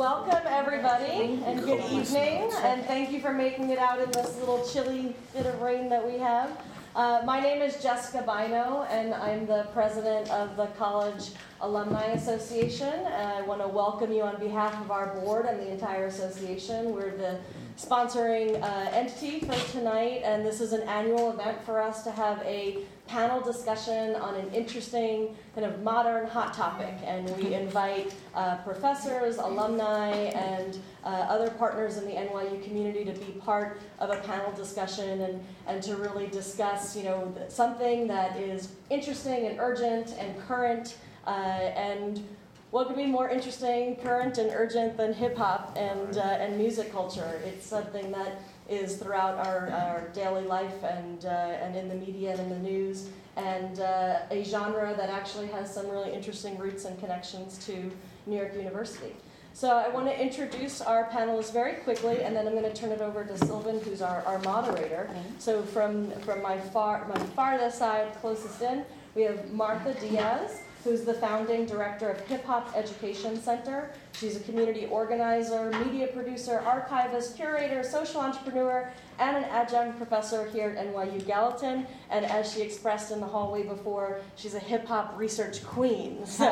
Welcome, everybody, and good evening, and thank you for making it out in this little chilly bit of rain that we have. Uh, my name is Jessica Bino, and I'm the president of the College Alumni Association. And I want to welcome you on behalf of our board and the entire association. We're the sponsoring uh, entity for tonight, and this is an annual event for us to have a panel discussion on an interesting kind of modern hot topic. And we invite uh, professors, alumni, and uh, other partners in the NYU community to be part of a panel discussion and, and to really discuss, you know, something that is interesting and urgent and current uh, and what could be more interesting, current, and urgent than hip hop and, uh, and music culture? It's something that is throughout our, our daily life and, uh, and in the media and in the news, and uh, a genre that actually has some really interesting roots and connections to New York University. So I want to introduce our panelists very quickly, and then I'm going to turn it over to Sylvan, who's our, our moderator. So from, from my far my farthest side, closest in, we have Martha Diaz who's the founding director of Hip Hop Education Center. She's a community organizer, media producer, archivist, curator, social entrepreneur, and an adjunct professor here at NYU Gallatin. And as she expressed in the hallway before, she's a hip hop research queen. So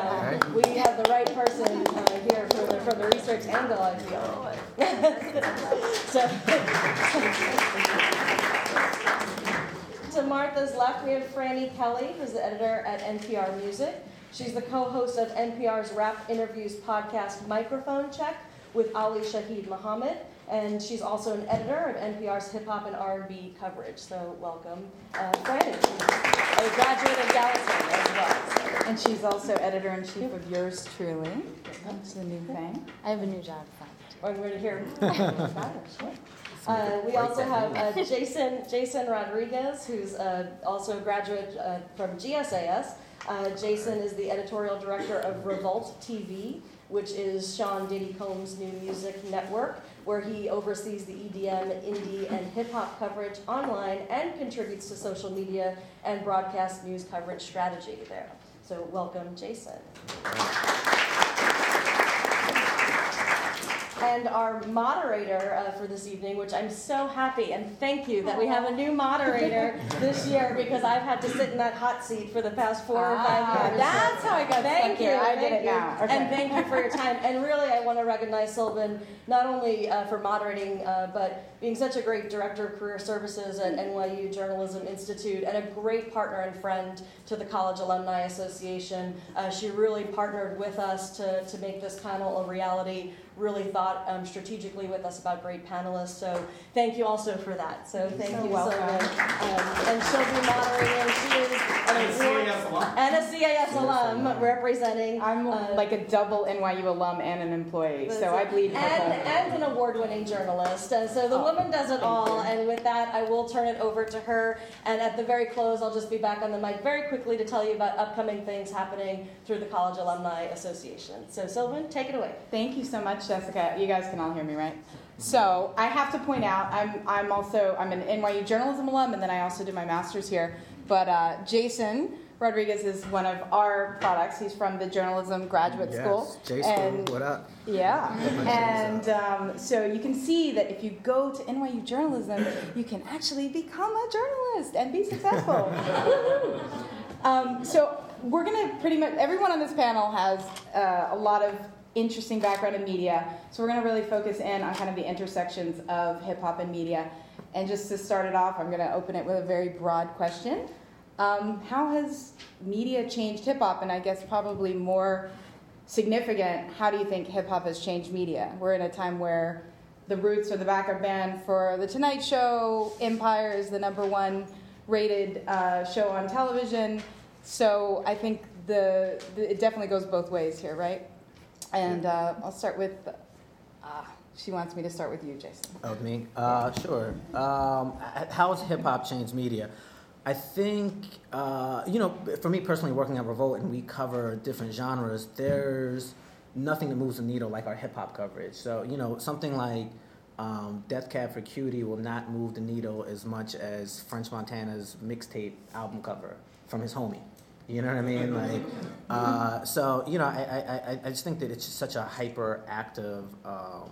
we have the right person uh, here for the, from the research angle, I feel. so, to Martha's left, we have Frannie Kelly, who's the editor at NPR Music. She's the co-host of NPR's Rap Interviews podcast Microphone Check with Ali Shaheed Muhammad, and she's also an editor of NPR's hip hop and R&B coverage. So welcome, uh, Frannie, a graduate of Gallatin as well. And she's also editor in chief of Yours Truly. That's a new thing. I have a new job. I'm going to hear. Uh, we also have uh, Jason Jason Rodriguez, who's uh, also a graduate uh, from GSAS. Uh, Jason is the editorial director of Revolt TV, which is Sean Diddy Combs' new music network, where he oversees the EDM, indie, and hip hop coverage online and contributes to social media and broadcast news coverage strategy there. So, welcome, Jason and our moderator uh, for this evening, which I'm so happy and thank you that we have a new moderator this year because I've had to sit in that hot seat for the past four or five ah, years. That's how I got Thank you. I did it now. Okay. And thank you for your time. And really, I want to recognize Sylvan not only uh, for moderating, uh, but being such a great director of career services at NYU Journalism Institute and a great partner and friend to the College Alumni Association. Uh, she really partnered with us to, to make this panel a reality really thought um, strategically with us about great panelists. So thank you also for that. So thank so you welcome. so much. Um, and she'll be moderating. She is an and a CAS alum representing. I'm uh, like a double NYU alum and an employee, so I bleed and, and an award-winning journalist. And so the oh, woman does it all. And with that, I will turn it over to her. And at the very close, I'll just be back on the mic very quickly to tell you about upcoming things happening through the College Alumni Association. So Sylvan, take it away. Thank you so much, Jessica. You guys can all hear me, right? So I have to point out, I'm, I'm also I'm an NYU journalism alum, and then I also did my master's here. But uh, Jason Rodriguez is one of our products. He's from the journalism graduate yes, school. J school, what up? Yeah, and um, so you can see that if you go to NYU journalism, you can actually become a journalist and be successful. um, so we're gonna pretty much everyone on this panel has uh, a lot of interesting background in media. So we're going to really focus in on kind of the intersections of hip hop and media. And just to start it off, I'm going to open it with a very broad question. Um, how has media changed hip hop? And I guess probably more significant, how do you think hip hop has changed media? We're in a time where the Roots are the backup band for The Tonight Show, Empire is the number one rated uh, show on television. So I think the, the, it definitely goes both ways here, right? And uh, I'll start with, uh, she wants me to start with you, Jason. Oh, me? Uh, sure. Um, how has hip hop changed media? I think, uh, you know, for me personally, working at Revolt and we cover different genres, there's nothing that moves the needle like our hip hop coverage. So, you know, something like um, Death Cab for Cutie will not move the needle as much as French Montana's mixtape album cover from his homie. You know what I mean? Like, uh, so you know, I, I, I just think that it's just such a hyperactive um,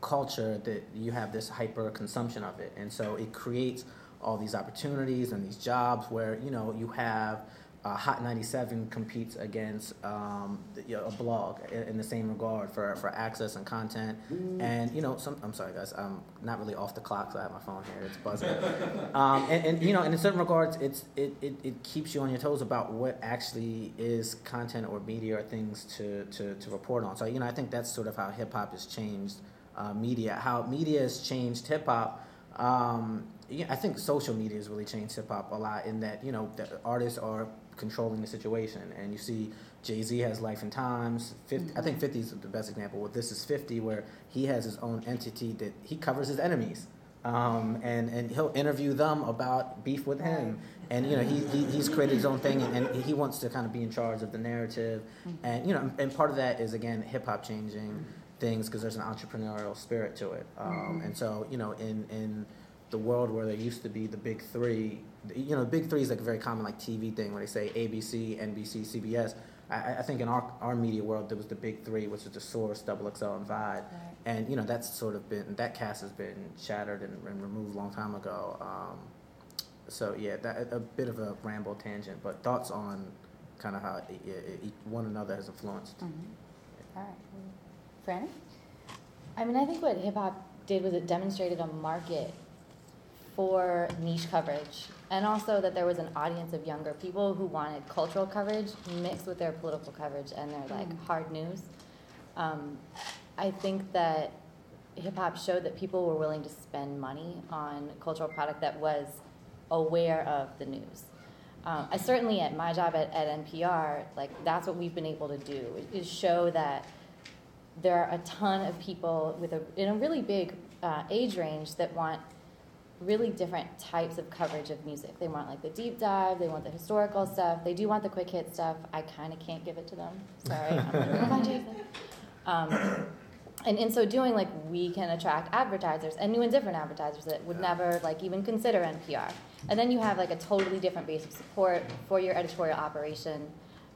culture that you have this hyper consumption of it, and so it creates all these opportunities and these jobs where you know you have uh, Hot 97 competes against um, the, you know, a blog in, in, the same regard for, for access and content. Mm. And, you know, some, I'm sorry, guys, I'm not really off the clock, so I have my phone here. It's buzzing. um, and, and, you know, in certain regards, it's, it, it, it keeps you on your toes about what actually is content or media or things to, to, to report on. So, you know, I think that's sort of how hip hop has changed uh, media, how media has changed hip hop. Um, yeah, I think social media has really changed hip hop a lot in that, you know, the artists are controlling the situation. And you see Jay Z has Life and Times. 50, mm-hmm. I think 50 is the best example. Well, this is 50, where he has his own entity that he covers his enemies. Um, and, and he'll interview them about beef with him. And, you know, he, he, he's created his own thing and, and he wants to kind of be in charge of the narrative. Mm-hmm. And, you know, and part of that is, again, hip hop changing things because there's an entrepreneurial spirit to it. Um, mm-hmm. And so, you know, in, in the world where there used to be the big three, you know, the big three is like a very common like TV thing where they say ABC, NBC, CBS. I, I think in our, our media world there was the big three, which was the Source, XXL, and Vibe, and you know that's sort of been that cast has been shattered and, and removed a long time ago. Um, so yeah, that, a bit of a ramble tangent, but thoughts on kind of how it, it, it, one another has influenced. Mm-hmm. All right, Frannie. I mean, I think what hip hop did was it demonstrated a market for niche coverage and also that there was an audience of younger people who wanted cultural coverage mixed with their political coverage and their like mm. hard news. Um, I think that hip hop showed that people were willing to spend money on cultural product that was aware of the news. Um, I certainly at my job at, at NPR, like that's what we've been able to do is show that there are a ton of people with a in a really big uh, age range that want really different types of coverage of music. They want like the deep dive, they want the historical stuff, they do want the quick hit stuff. I kind of can't give it to them. Sorry. um, and in so doing, like we can attract advertisers and new and different advertisers that would never like even consider NPR. And then you have like a totally different base of support for your editorial operation,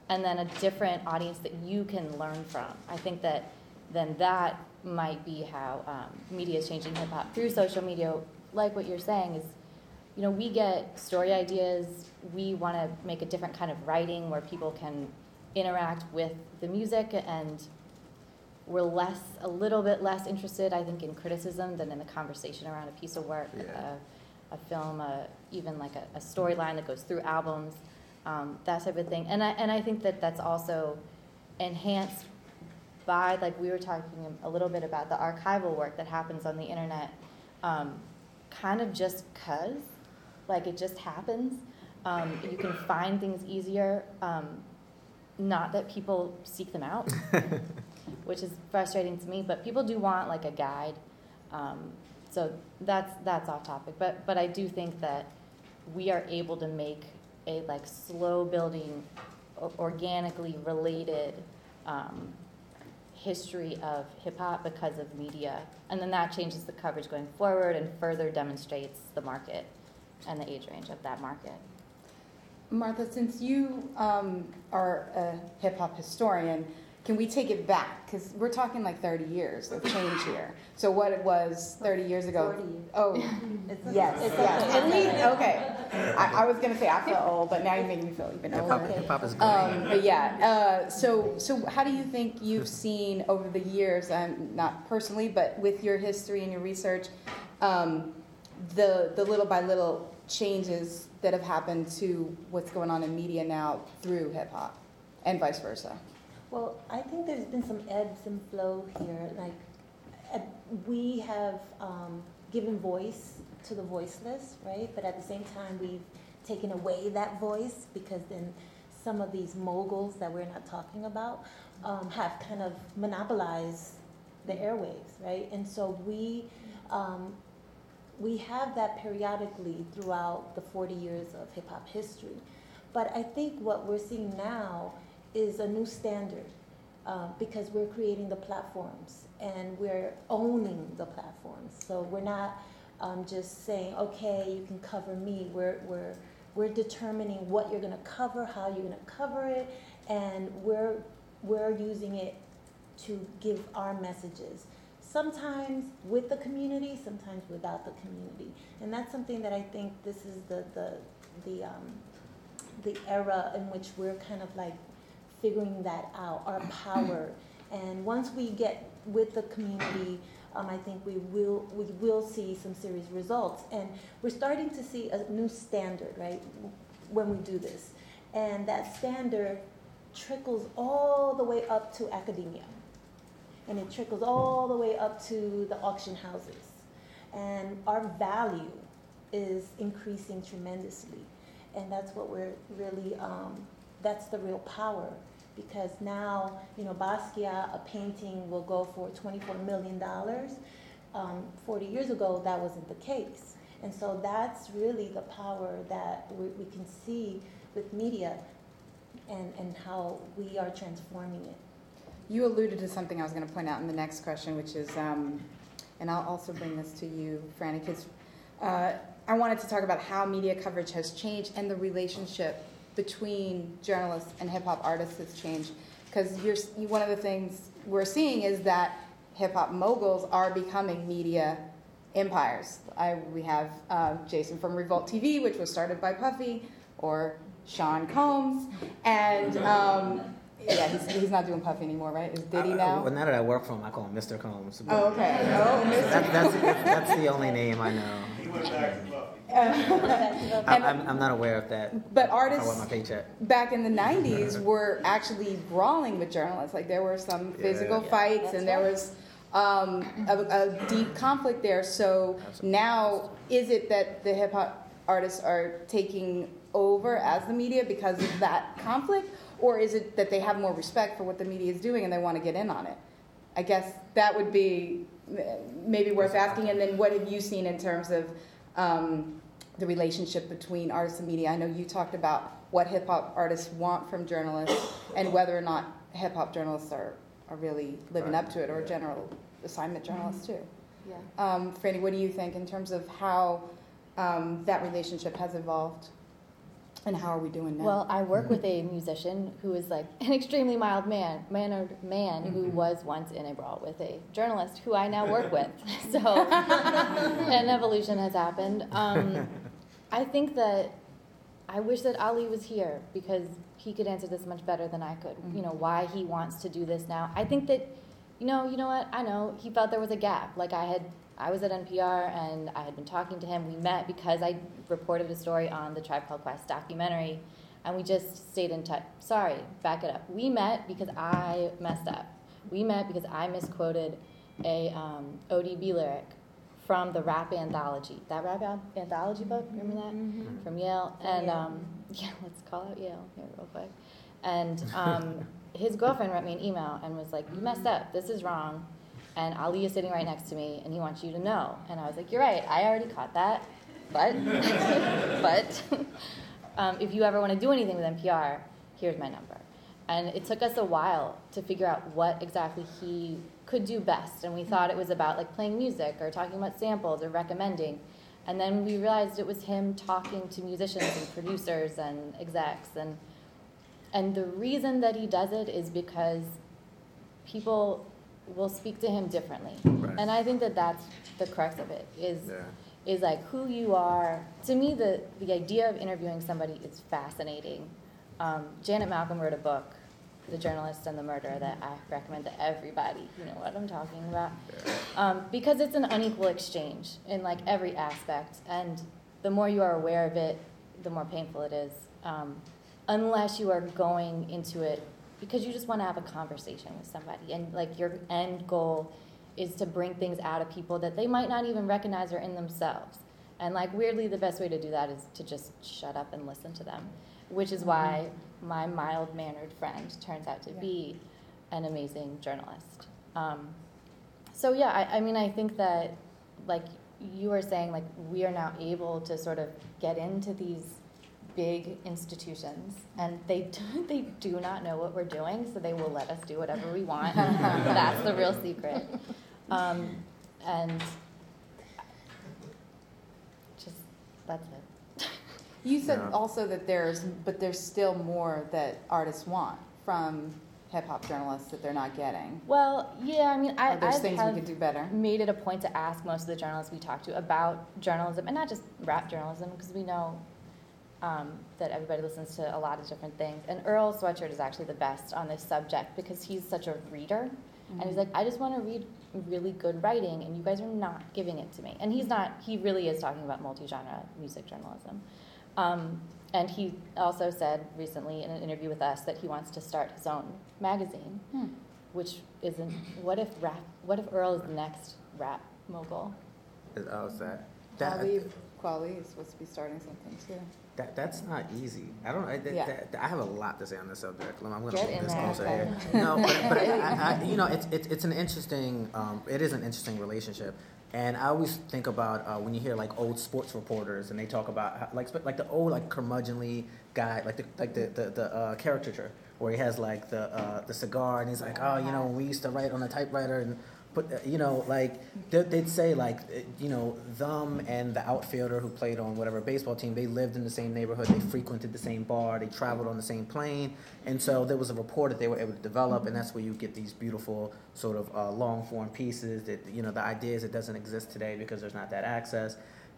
and then a different audience that you can learn from. I think that then that might be how um, media is changing hip hop through social media like what you're saying is, you know, we get story ideas. We want to make a different kind of writing where people can interact with the music and we're less a little bit less interested i think in criticism than in the conversation around a piece of work yeah. a, a, film a, even like a, a storyline that goes through albums um, that type of thing and I, and I think that that's also enhanced by like we were talking a little bit about the archival work that happens on the internet um, kind of just cause, like it just happens. Um, you can find things easier. Um, not that people seek them out, which is frustrating to me. But people do want like a guide. Um, so that's that's off topic. But but I do think that we are able to make a like slow building, organically related um, history of hip hop because of media. And then that changes the coverage going forward and further demonstrates the market and the age range of that market. Martha, since you um, are a hip hop historian, can we take it back? Because we're talking like 30 years of change here. So what it was 30 years ago. 40. Oh, yes, yes. At least, okay. I, I was going to say I feel old, but now you're making me feel even older. Hip hop is great. Um, but yeah, uh, so, so how do you think you've seen over the years, um, not personally, but with your history and your research, um, the, the little by little changes that have happened to what's going on in media now through hip hop and vice versa? Well, I think there's been some ebbs and flow here. Like, uh, we have um, given voice to the voiceless, right? But at the same time, we've taken away that voice because then some of these moguls that we're not talking about um, have kind of monopolized the airwaves, right? And so we um, we have that periodically throughout the 40 years of hip hop history. But I think what we're seeing now is a new standard uh, because we're creating the platforms and we're owning the platforms. So we're not um, just saying, okay, you can cover me. We're, we're we're determining what you're gonna cover, how you're gonna cover it, and we're, we're using it to give our messages. Sometimes with the community, sometimes without the community. And that's something that I think this is the, the, the, um, the era in which we're kind of like figuring that out, our power. And once we get with the community, um, I think we will, we will see some serious results. And we're starting to see a new standard, right, when we do this. And that standard trickles all the way up to academia. And it trickles all the way up to the auction houses. And our value is increasing tremendously. And that's what we're really, um, that's the real power. Because now, you know, Basquiat, a painting will go for $24 million. Um, 40 years ago, that wasn't the case. And so that's really the power that we, we can see with media and, and how we are transforming it. You alluded to something I was going to point out in the next question, which is, um, and I'll also bring this to you, Frannie, because uh, I wanted to talk about how media coverage has changed and the relationship between journalists and hip hop artists has changed. Because you're one of the things we're seeing is that hip hop moguls are becoming media empires. I, we have uh, Jason from Revolt TV, which was started by Puffy, or Sean Combs, and um, yeah, he's, he's not doing Puffy anymore, right? Is Diddy Uh, now? Well, now that I work for him, I call him Mr. Combs. but- Oh, okay. Oh, Mr. That, that's, that's the only name I know. He went back to Puffy. I, And- I'm, I'm not aware of that. But I want my artists paycheck. back in the 90s were actually brawling with journalists. Like there were some physical Yeah. fights That's and there right. was um, a, a deep conflict there. So Absolutely. now, is it that the hip hop artists are taking over as the media because of that conflict? Or is it that they have more respect for what the media is doing and they want to get in on it? I guess that would be uh, maybe worth asking. And then what have you seen in terms of um, the relationship between artists and media? I know you talked about what hip hop artists want from journalists and whether or not hip hop journalists are, are really living up to it or general assignment journalists too. Yeah. Um, Frannie, what do you think in terms of how um, that relationship has evolved and how are we doing now? Well, I work with a musician who is like an extremely mild man, mannered man who Mhm. was once in a brawl with a journalist who I now work with. So an evolution has happened. Um, I think that I wish that Ali was here because he could answer this much better than I could. You know why he wants to do this now. I think that, you know, you know what? I know he felt there was a gap. Like I had, I was at NPR and I had been talking to him. We met because I reported a story on the Tribe Called Quest documentary, and we just stayed in touch. Sorry, back it up. We met because I messed up. We met because I misquoted a um, ODB lyric from the rap anthology. That rap anthology book, remember that? From Yale. And Yale. um, yeah, let's call out Yale here real quick. And um, his girlfriend wrote me an email and was like, You messed up. This is wrong. And Ali is sitting right next to me and he wants you to know. And I was like, You're right. I already caught that. But, but um, if you ever want to do anything with NPR, here's my number. And it took us a while to figure out what exactly he could do best. And we thought it was about like playing music or talking about samples or recommending. And then we realized it was him talking to musicians and producers and execs. And, and the reason that he does it is because people will speak to him differently. Right. And I think that that's the crux of it is Yeah. is like who you are. To me, the, the idea of interviewing somebody is fascinating. Um, Janet Malcolm wrote a book, The Journalist and the Murderer, that I recommend to everybody. You know what I'm talking about. Um, because it's an unequal exchange in like every aspect. And the more you are aware of it, the more painful it is. Um, unless you are going into it because you just want to have a conversation with somebody and like your end goal is to bring things out of people that they might not even recognize are in themselves. And like weirdly, the best way to do that is to just shut up and listen to them, which is why my mild mannered friend turns out to be an amazing journalist. Um, so yeah, I, I mean, I think that like you were saying, like we are now able to sort of get into these big institutions, and they do, they do not know what we're doing, so they will let us do whatever we want. That's the real secret. Um, and just that's it. You said Yeah. also that there's, but there's still more that artists want from hip hop journalists that they're not getting. Well, yeah, I mean, I, Are there I things we have could do better? made it a point to ask most of the journalists we talk to about journalism, and not just rap journalism, because we know um, that everybody listens to a lot of different things. And Earl Sweatshirt is actually the best on this subject because he's such a reader, and he's like, I just want to read really good writing, and you guys are not giving it to me. And he's not. He really is talking about multi-genre music journalism. Um, and he also said recently in an interview with us that he wants to start his own magazine, Hmm. which isn't. What if rap? What if Earl is the next rap mogul? Is- Oh, is that, that, Kweli, Kweli is supposed to be starting something too. That, that's not easy. I don't, I, that, Yeah. that- I have a lot to say on this subject. I'm gonna Get hold this there. closer here. No, but, but I, I, you know, it's, it's, it's an interesting, um, it is an interesting relationship. And I always think about uh, when you hear like old sports reporters and they talk about how, like like the old like curmudgeonly guy like the like the the, the uh, caricature where he has like the uh, the cigar and he's like oh you know when we used to write on a typewriter and put uh, you know like they- they'd say like uh, you know them and the outfielder who played on whatever baseball team they lived in the same neighborhood they frequented the same bar they traveled on the same plane. And so there was a rapport that they were able to develop and that's where you get these beautiful sort of uh, long form pieces that you know the idea is it doesn't exist today because there's not that access.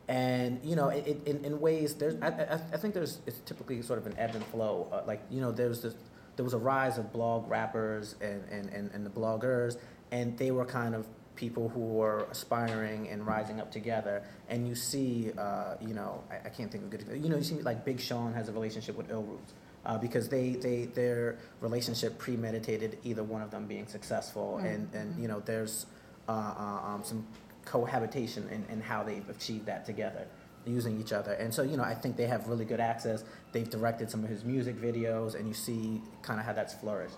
And you know it, it, in, in ways there's I, I, I think there's it's typically sort of an ebb and flow. Uh, like you know there's this there was a rise of blog rappers and, and, and, and the bloggers and they were kind of people who were aspiring and rising up together. And you see uh, you know I, I can't think of a good you know you see like Big Sean has a relationship with Illroots uh, because they, they their relationship premeditated either one of them being successful. And, and you know there's uh, uh, um, some cohabitation in, in how they've achieved that together using each other. And so you know i think they have really good access. They've directed some of his music videos and you see kind of how that's flourished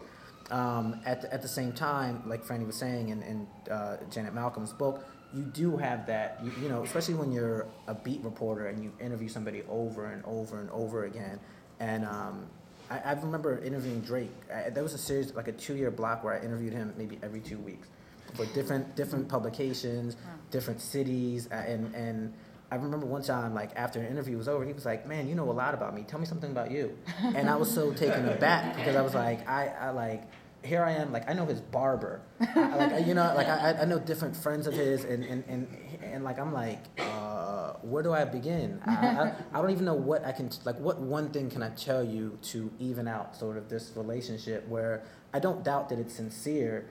um, at, the, at the same time like franny was saying in, in uh, janet malcolm's book you do have that you, you know especially when you're a beat reporter and you interview somebody over and over and over again. And um, I, I remember interviewing drake. I, there was a series like a two-year block where i interviewed him maybe every two weeks for different different publications, different cities, uh, and and I remember one time like after an interview was over, he was like, "Man, you know a lot about me. Tell me something about you." And I was so taken aback because I was like, I, I like. Here I am, like I know his barber, I, like I- you know, like I, I know different friends of his, and and, and, and like I'm like, uh, where do I begin? I, I, I don't even know what I can like. What one thing can I tell you to even out sort of this relationship where I don't doubt that it's sincere,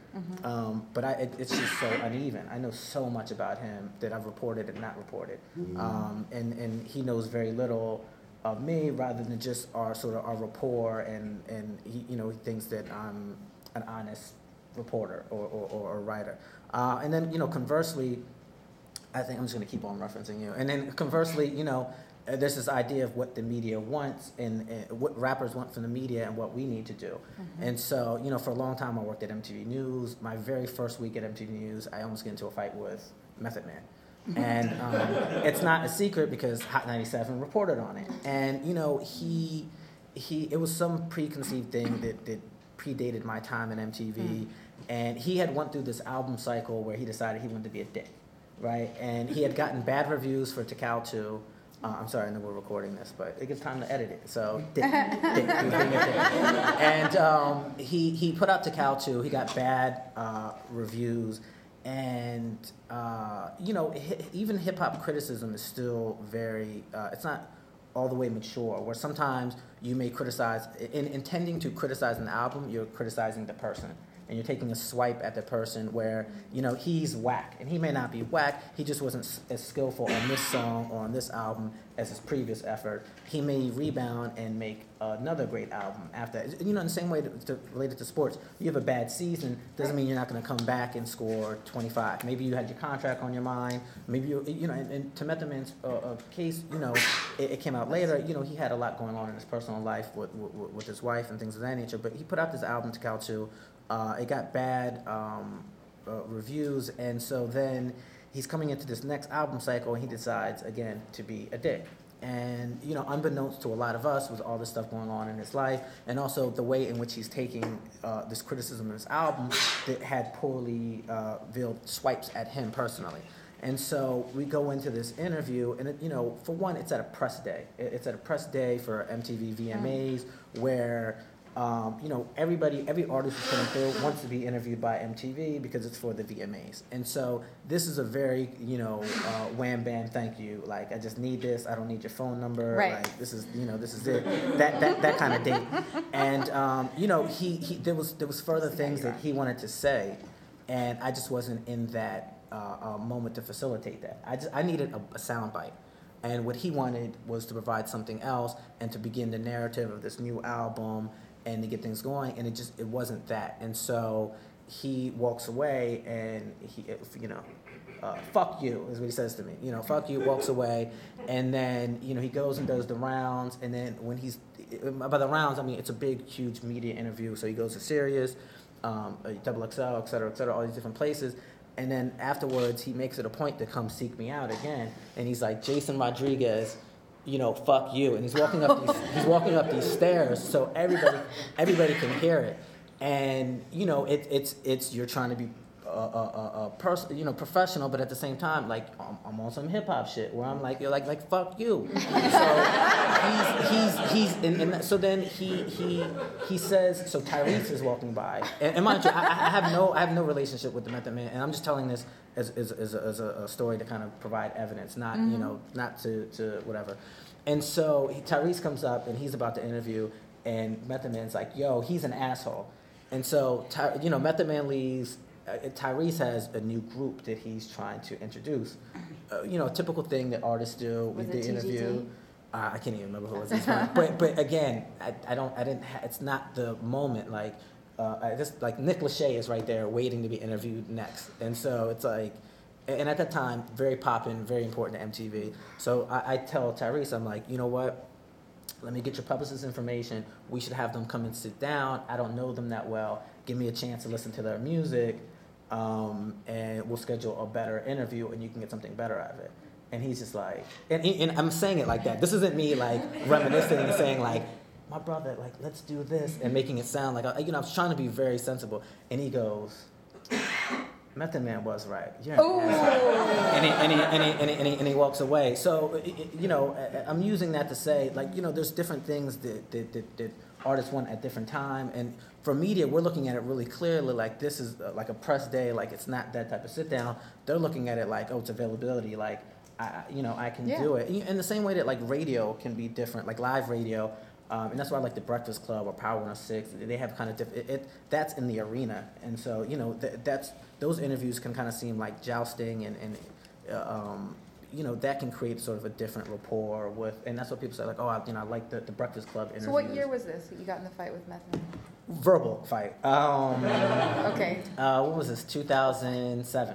um, but I, it, it's just so uneven. I know so much about him that I've reported and not reported, um, and and he knows very little of me, rather than just our sort of our rapport, and and he you know he thinks that I'm an honest reporter or or, or, or writer, uh, and then you know conversely. I think I'm just going to keep on referencing you. And then conversely, you know, Uh, there's this idea of what the media wants and, and what rappers want from the media and what we need to do. Mm-hmm. And so, you know, for a long time I worked at MTV News. My very first week at MTV News, I almost get into a fight with Method Man. And um, it's not a secret because Hot 97 reported on it. And, you know, he, he it was some preconceived thing that, that predated my time at MTV. Hmm. And he had went through this album cycle where he decided he wanted to be a dick right? And he had gotten bad reviews for Tical 2. Uh, I'm sorry, I know we're recording this, but it gets time to edit it. So, he was being and um, he he put out Tical 2. He got bad uh, reviews, and uh, you know, hi- even hip hop criticism is still very. Uh, it's not all the way mature. Where sometimes you may criticize, in intending to criticize an album, you're criticizing the person and you're taking a swipe at the person where you know he's whack. And he may not be whack. He just wasn't as skillful on this song or on this album as his previous effort. He may rebound and make another great album after that. you know in the same way to, to, related to sports you have a bad season doesn't mean you're not going to come back and score 25 maybe you had your contract on your mind. Maybe you you know and, and to Method Man's uh, uh, case you know it, it came out later. You know he had a lot going on in his personal life with, with, with his wife and things of that nature. But he put out this album Tical 2 uh, it got bad um, uh, reviews, and so then he's coming into this next album cycle, and he decides again to be a dick. And you know, unbeknownst to a lot of us, with all this stuff going on in his life, and also the way in which he's taking uh, this criticism of his album that had poorly uh, veiled swipes at him personally. And so we go into this interview, and it, you know, for one, it's at a press day. It's at a press day for MTV VMAs, where um, you know everybody, every artist who's coming through wants to be interviewed by MTV because it's for the VMAs. And so this is a very, you know, uh, wham bam, thank you. Like I just need this. I don't need your phone number. Right. Like this is, you know, this is it. That that that kind of date. And um, you know, he, he there was there was further things that he wanted to say, and I just wasn't in that uh, uh, moment to facilitate that. I just I needed a, a sound bite, and what he wanted was to provide something else and to begin the narrative of this new album and to get things going. And it just it wasn't that. And so he walks away and he you know. Uh, fuck you is what he says to me. You know, fuck you. Walks away, and then you know he goes and does the rounds, and then when he's by the rounds, I mean it's a big, huge media interview. So he goes to Sirius, um, uh, XXL, et cetera, et cetera, all these different places. And then afterwards, he makes it a point to come seek me out again. And he's like, Jason Rodriguez, you know, fuck you. And he's walking up these, he's walking up these stairs so everybody, everybody can hear it. And you know, it, it's it's you're trying to be a, a, a, a you know, professional, but at the same time, like I'm, I'm on some hip hop shit where I'm like, you're like, like fuck you. So he's he's he's and, and so then he he he says so Tyrese is walking by, and, and mind you, I, I have no I have no relationship with the Method Man, and I'm just telling this as as, as, a, as a, story to kind of provide evidence, not you mm-hmm. know not to to whatever. And so he, Tyrese comes up and he's about to interview, and Method Man's like, yo, he's an asshole. And so, you know, Method Man leaves. Uh, Tyrese has a new group that he's trying to introduce. Uh, you know, typical thing that artists do. Was we did interview. Uh, I can't even remember who it was. This one. but but again, I, I don't I didn't. Ha- it's not the moment. Like uh, I just like Nick Lachey is right there waiting to be interviewed next, and so it's like. And at that time, very poppin', very important to MTV. So I, I tell Tyrese, I'm like, you know what? Let me get your publicist information. We should have them come and sit down. I don't know them that well. Give me a chance to listen to their music, um, and we'll schedule a better interview, and you can get something better out of it. And he's just like, and, he- and I'm saying it like that. This isn't me like reminiscing and saying like, my brother, like, let's do this, and making it sound like, uh, you know, I was trying to be very sensible. And he goes, Method Man was right. You're an Ooh. asshole." and he, and, he, and, he, and, he, and, he, and he walks away. So, i- i- you know, I- I'm using that to say, like, you know, there's different things that, that, that, that artists want at different time. And for media, we're looking at it really clearly, like this is uh, like a press day, like it's not that type of sit down. They're looking at it like, oh, it's availability, like, I, you know, I can Yeah. do it. In the same way that like radio can be different, like live radio, um, and that's why I like the Breakfast Club or Power 106. They have kind of diff- it, it. That's in the arena, and so you know th- that's those interviews can kind of seem like jousting, and and uh, um, you know that can create sort of a different rapport with, and that's what people say like, oh, I, you know, I like the, the Breakfast Club interviews. So what year was this that you got in the fight with Method Verbal fight. Um, Okay. uh, what was this? 2007.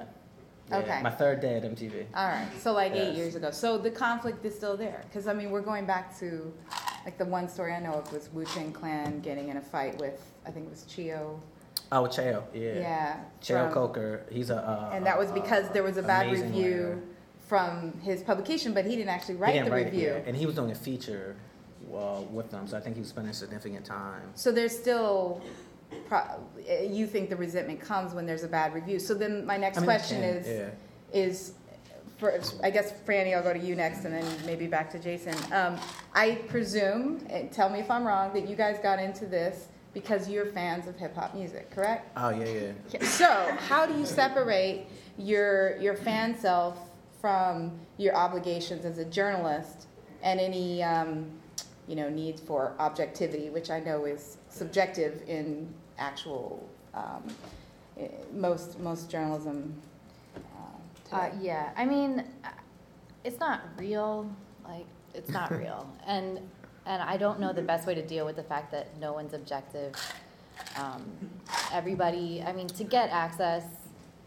Yeah, Okay. My third day at MTV. All right, so like eight years ago. So the conflict is still there, because I mean, we're going back to, like the one story I know of was Wu Tang Clan getting in a fight with, I think it was Cheo. Oh, Cheo. Yeah. Yeah. Cheo Coker. He's a. Uh, And that was uh, because there was a bad review writer. From his publication, but he didn't actually write didn't the write it, review. yeah. And he was doing a feature uh, with them, so I think he was spending significant time. So there's still, pro- you think the resentment comes when there's a bad review. So then my next I mean, question is, yeah. is, for, I guess Frannie, I'll go to you next, and then maybe back to Jason. Um, I presume, tell me if I'm wrong, that you guys got into this because you're fans of hip hop music, correct? Oh yeah, yeah. So, how do you separate your your fan self from your obligations as a journalist and any um, you know needs for objectivity, which I know is subjective in actual um, eh, most most journalism. Uh, Uh, yeah, I mean, it's not real. Like, it's not real, and and I don't know the best way to deal with the fact that no one's objective. Um, everybody, I mean, to get access,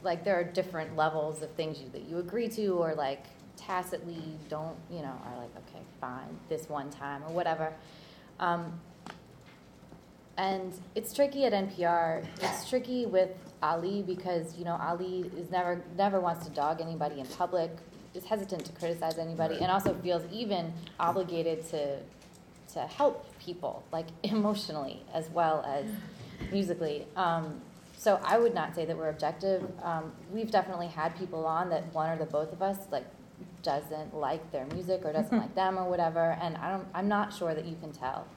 like there are different levels of things you, that you agree to, or like tacitly don't, you know, are like, okay, fine, this one time or whatever. Um, and it's tricky at NPR. It's tricky with Ali because you know Ali is never never wants to dog anybody in public. Is hesitant to criticize anybody, and also feels even obligated to to help people like emotionally as well as musically. Um, So I would not say that we're objective. Um, we've definitely had people on that one or the both of us like doesn't like their music or doesn't like them or whatever, and I don't. I'm not sure that you can tell.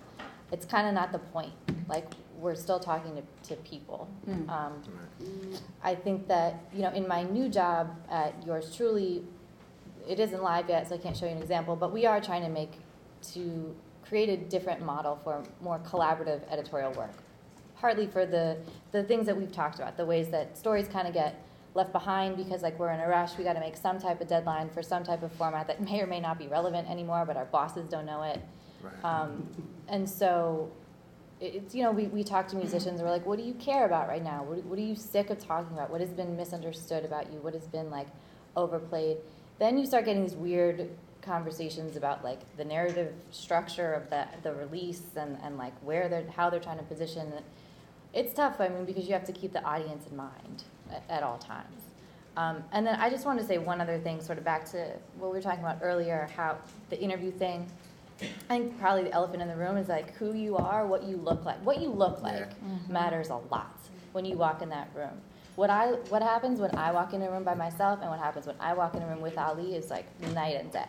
It's kind of not the point. Like we're still talking to, to people. Mm. Um, I think that you know, in my new job at yours truly, it isn't live yet, so I can't show you an example. But we are trying to make to create a different model for more collaborative editorial work. Partly for the the things that we've talked about, the ways that stories kind of get left behind because like we're in a rush, we got to make some type of deadline for some type of format that may or may not be relevant anymore, but our bosses don't know it. Right. Um, and so it's, you know, we, we talk to musicians, we're like, what do you care about right now? What, what are you sick of talking about? What has been misunderstood about you? What has been like overplayed? Then you start getting these weird conversations about like the narrative structure of the, the release and, and like where they're, how they're trying to position it. It's tough, I mean, because you have to keep the audience in mind at, at all times. Um, and then I just wanted to say one other thing, sort of back to what we were talking about earlier, how the interview thing. I think probably the elephant in the room is like who you are, what you look like. What you look like Yeah. matters a lot when you walk in that room. What I what happens when I walk in a room by myself and what happens when I walk in a room with Ali is like night and day.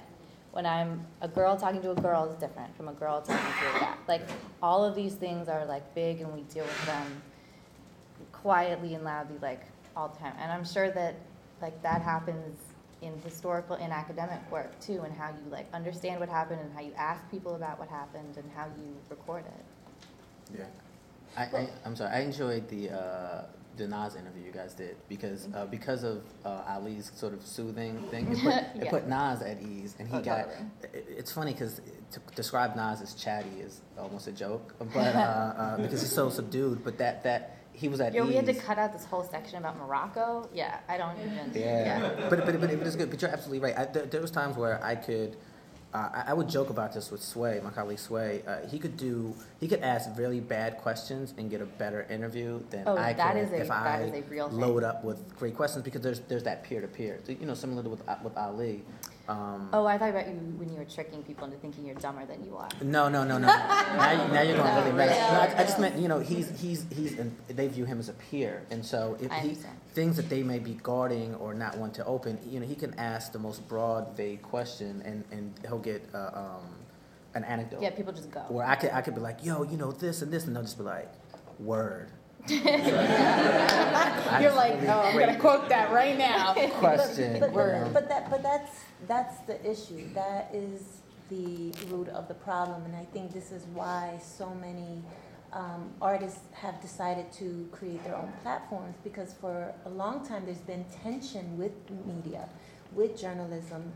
When I'm a girl talking to a girl is different from a girl talking to a guy. Like all of these things are like big and we deal with them quietly and loudly like all the time. And I'm sure that like that happens in historical and academic work too, and how you like understand what happened and how you ask people about what happened and how you record it. Yeah. I, I, I'm sorry. I enjoyed the uh, the Nas interview you guys did because uh, because of uh, Ali's sort of soothing thing. It put, it put Nas at ease, and he Oh, got. totally. it- It's funny because to describe Nas as chatty is almost a joke, but uh, uh, because he's so subdued. But that that he was at Yeah, ease. we had to cut out this whole section about Morocco. Yeah, I don't even. Yeah, but but but it was good. But you're absolutely right. I, there, there was times where I could, uh, I, I would joke about this with Sway, my colleague Sway. Uh, he could do, he could ask really bad questions and get a better interview than Oh, I that could a- if I is a real thing. load up with great questions because there's there's that peer to peer. You know, similar to with with Ali. Um, Oh, I thought about you when you were tricking people into thinking you're dumber than you are. No, no, no, no. now, you, now you're going really yeah. No, I, I just meant you know he's he's he's and they view him as a peer, and so if he things that they may be guarding or not want to open, you know, he can ask the most broad, vague question, and and he'll get uh, um, an anecdote. Yeah, people just go. Where I could I could be like, yo, you know this and this, and they'll just be like, word. You're like, oh, I'm gonna quote that right now. question. But, Word. but, but that, but that's, that's the issue. That is the root of the problem, and I think this is why so many um, artists have decided to create their own platforms because for a long time there's been tension with media, with journalism,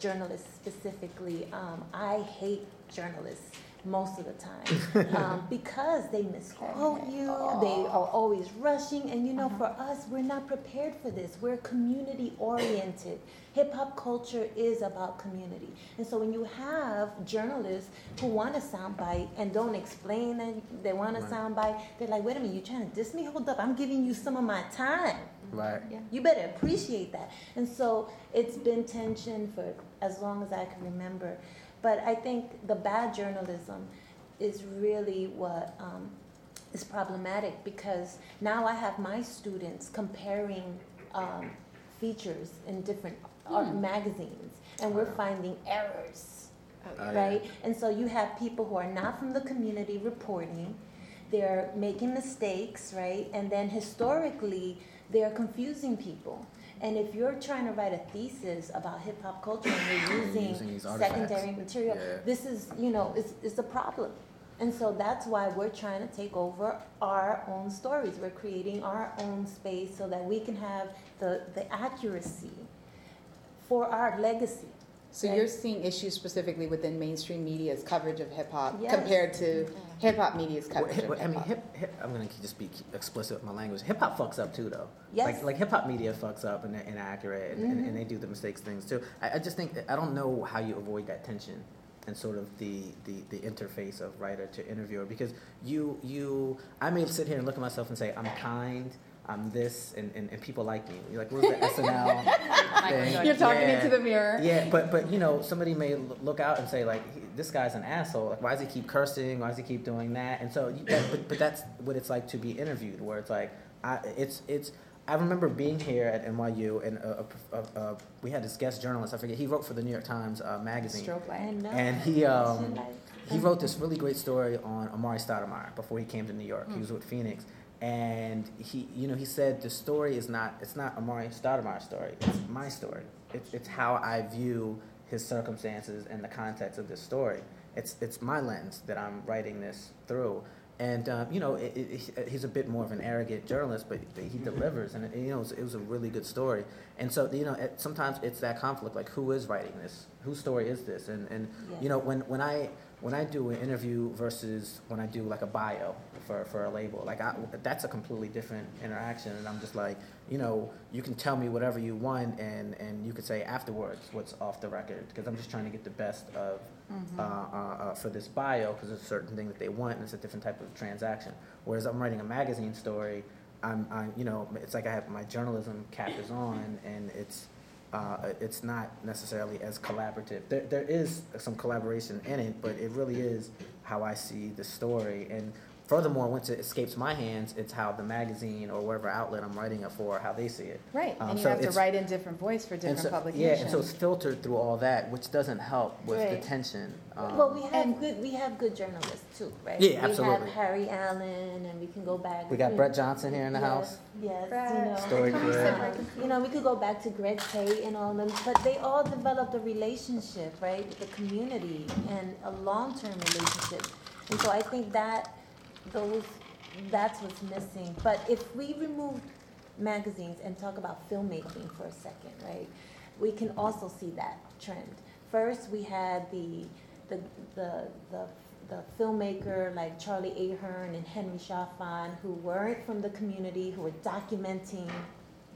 journalists specifically. Um, I hate journalists most of the time um, because they misquote you. They are always rushing, and you know, for us, we're not prepared for this. We're community oriented. Hip hop culture is about community, and so when you have journalists who want a soundbite and don't explain it, they want a Right. soundbite. They're like, "Wait a minute, you're trying to diss me? Hold up, I'm giving you some of my time." Right. Yeah. You better appreciate that. And so it's been tension for as long as I can remember. But I think the bad journalism is really what um, is problematic because now I have my students comparing um, features in different art magazines, and we're finding errors Oh, yeah. right? And so you have people who are not from the community reporting, they're making mistakes, right? And then historically, they're confusing people. And if you're trying to write a thesis about hip hop culture and you're using, Using secondary material, Yeah. this is, you know, it's, it's a problem. And so that's why we're trying to take over our own stories. We're creating our own space so that we can have the, the accuracy for our legacy. So Right. you're seeing issues specifically within mainstream media's coverage of hip hop Yes. compared to mm-hmm. Hip hop media's Well, coverage hip- of I mean, hip hip, hip, I'm gonna just be explicit with my language. Hip hop fucks up too, though. Yes. Like, like hip hop media fucks up and they're inaccurate, and, and, Mm-hmm. and they do the mistakes things too. I, I just think I don't know how you avoid that tension and sort of the, the, the interface of writer to interviewer because you you I may sit here and look at myself and say I'm kind. I'm this, and, and, and people like me. You're like, what's the SNL thing? You're talking Yeah. into the mirror. Yeah, but but you know, somebody may look out and say like, this guy's an asshole. Like, why does he keep cursing? Why does he keep doing that? And so, you, that, but but that's what it's like to be interviewed, where it's like, I, it's it's. I remember being here at NYU and uh, uh, uh, uh, we had this guest journalist. I forget. He wrote for the New York Times uh, magazine. Stroke light. And, And he, um, He wrote this really great story on Amar'e Stoudemire before he came to New York. He was with Phoenix, and he, you know, he said the story is not it's not Amar'e Stoudemire's story. It's my story. It's it's how I view his circumstances and the context of this story. It's it's my lens that I'm writing this through. And uh, you know, it, it, he's a bit more of an arrogant journalist, but he delivers, and it, you know, it was, it was a really good story. And so, you know, it, sometimes it's that conflict, like who is writing this? Whose story is this? And and Yeah. you know, when when I when I do an interview versus when I do like a bio for, for a label, like I, that's a completely different interaction. And I'm just like, you know, you can tell me whatever you want, and, and you could say afterwards what's off the record, because I'm just trying to get the best of uh, uh, uh, for this bio, because it's a certain thing that they want, and it's a different type of transaction. Whereas I'm writing a magazine story, I'm, I'm you know, it's like I have my journalism cap is on, and it's uh, it's not necessarily as collaborative. There, there is some collaboration in it, but it really is how I see the story. And furthermore, once it escapes my hands, it's how the magazine or whatever outlet I'm writing it for, how they see it. Right, Um, and you so have to it's- write in different voice for And different so, publications. yeah, and so it's filtered through all that, which doesn't help with the tension. Um, Well, we have And- good, we have good journalists too, right? Yeah, We absolutely. have Harry Allen, and we can go back. we got Brett Johnson here in the yes, house. Yes, Brett. you know. Story Come Greg. sit right You know, we could go back to Greg Tate and all of them, but they all developed a relationship, right, with the community and a long-term relationship. And so I think that those, that's what's missing. But if we remove magazines and talk about filmmaking for a second, right, we can also see that trend. First, we had the, the, the, the the filmmaker like Charlie Ahearn and Henry Chalfant, who weren't from the community, who were documenting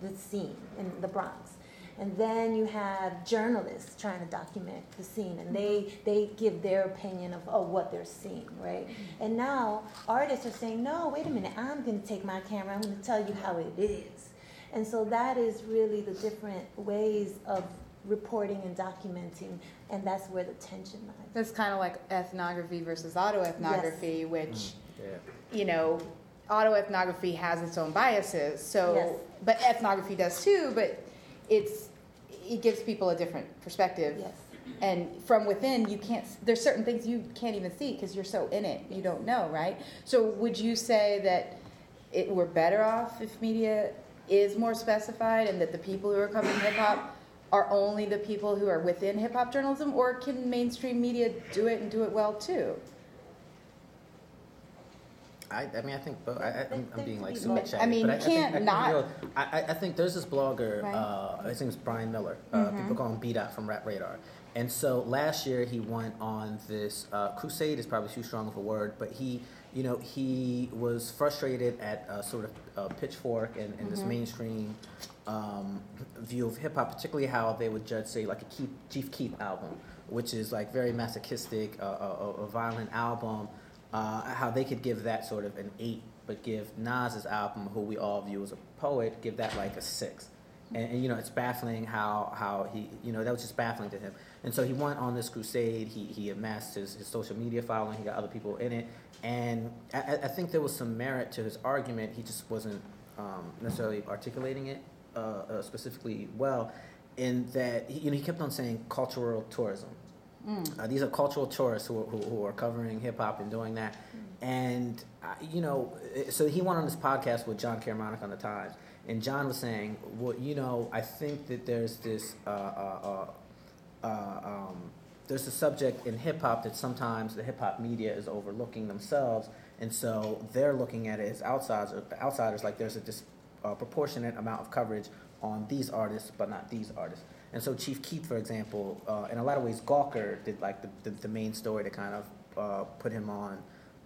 the scene in the Bronx. And then you have journalists trying to document the scene, and they, mm-hmm. they give their opinion of, of what they're seeing, right? Mm-hmm. And now artists are saying, no, wait a minute, I'm going to take my camera, I'm going to tell you how it is. And so that is really the different ways of reporting and documenting, and that's where the tension lies. That's kind of like ethnography versus autoethnography, which, mm, Yeah. you know, autoethnography has its own biases. So, Yes. but ethnography does too. But it's it gives people a different perspective. Yes. And from within, you can't. There's certain things you can't even see because you're so in it. You don't know, right? So, would you say that it we're better off if media is more specified, and that the people who are covering hip hop are only the people who are within hip hop journalism, or can mainstream media do it and do it well too? I, I mean, I think, but I, I, I'm, I'm being like super chatty. I mean, you I, think- can't I think, not- you know, I, I- I think there's this blogger, Right. uh, his name's Brian Miller. Uh, Mhm. People call him B Dot from Rap Radar. And so last year he went on this uh, crusade is probably too strong of a word, but he, you know, he was frustrated at uh, sort of pitchfork and, and this Mhm. mainstream um, view of hip hop, particularly how they would judge, say, like a Keef, Chief Keef album, which is like very masochistic, uh, a violent album. Uh, how they could give that sort of an eight, but give Nas's album, who we all view as a poet, give that like a six. And, and you know, it's baffling how, how he, you know, that was just baffling to him. And so he went on this crusade. He, he amassed his, his social media following. He got other people in it. And I, I think there was some merit to his argument. He just wasn't um, necessarily articulating it uh, uh, specifically well. In that, you know, he kept on saying cultural tourism. Mm. Uh, these are cultural tourists who, who, who are covering hip hop and doing that. And, uh, you know, uh, so he went on this podcast with Jon Caramanica on the Times. And John was saying, well, you know, I think that there's this, uh, uh, uh, uh, um, there's a subject in hip hop that sometimes the hip hop media is overlooking themselves. And so they're looking at it as outsiders, outsiders like there's a disproportionate amount of coverage on these artists, but not these artists. And so Chief Keef, for example, uh, in a lot of ways, Gawker did like the, the, the main story to kind of uh, put him on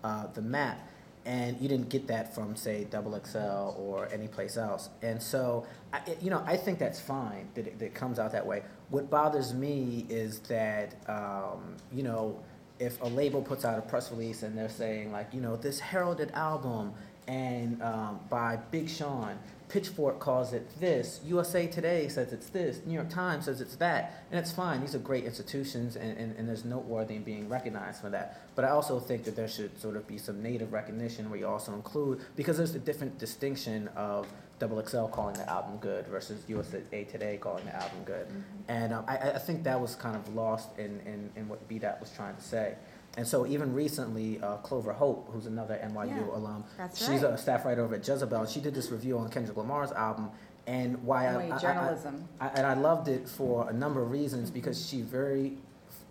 uh, the map. And you didn't get that from, say, Double XL or any place else. And so, I, you know, I think that's fine that it, that it comes out that way. What bothers me is that, um, you know, if a label puts out a press release and they're saying, like, you know, this heralded album and um, by Big Sean Pitchfork calls it this, USA Today says it's this, New York Times says it's that, and it's fine. These are great institutions, and, and, and there's noteworthy in being recognized for that. But I also think that there should sort of be some native recognition where you also include, because there's a different distinction of Double XL calling the album good versus USA Today calling the album good. And um, I, I think that was kind of lost in, in, in what B Dot was trying to say. And so even recently, uh, Clover Hope, who's another NYU Yeah, alum, that's she's right. a staff writer over at Jezebel. She did this review on Kendrick Lamar's album, and why I, I- I- journalism. I, and I loved it for a number of reasons because she very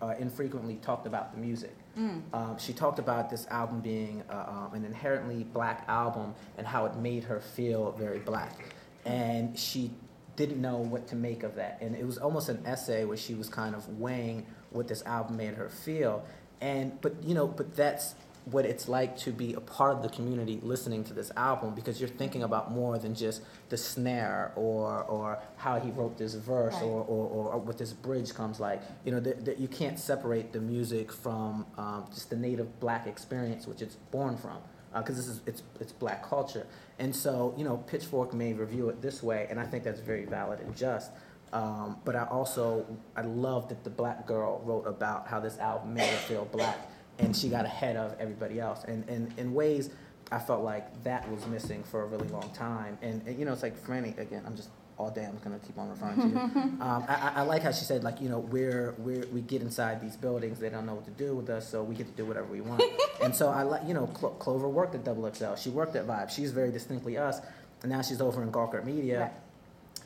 uh, infrequently talked about the music. Mm. Um, she talked about this album being uh, um, an inherently black album and how it made her feel very black. And she didn't know what to make of that. And it was almost an essay where she was kind of weighing what this album made her feel. And but you know, but that's what it's like to be a part of the community listening to this album because you're thinking about more than just the snare or or how he wrote this verse Right. or, or, or what this bridge comes like. You know, that that you can't separate the music from um, just the native black experience which it's born from because this is it's it's black culture. And so you know, Pitchfork may review it this way, and I think that's very valid and just. Um, but I also I love that the black girl wrote about how this album made her feel black, and she got ahead of everybody else. And, and in ways, I felt like that was missing for a really long time. And, and, you know, it's like Frannie again. I'm just all day. I'm gonna keep on referring to you. um, I, I- like how she said like you know we're we're we get inside these buildings. They don't know what to do with us, so we get to do whatever we want. and so I like you know Clo- Clover worked at Double XL. She worked at Vibe. She's very distinctly us. And now she's over in Gawker Media. Right.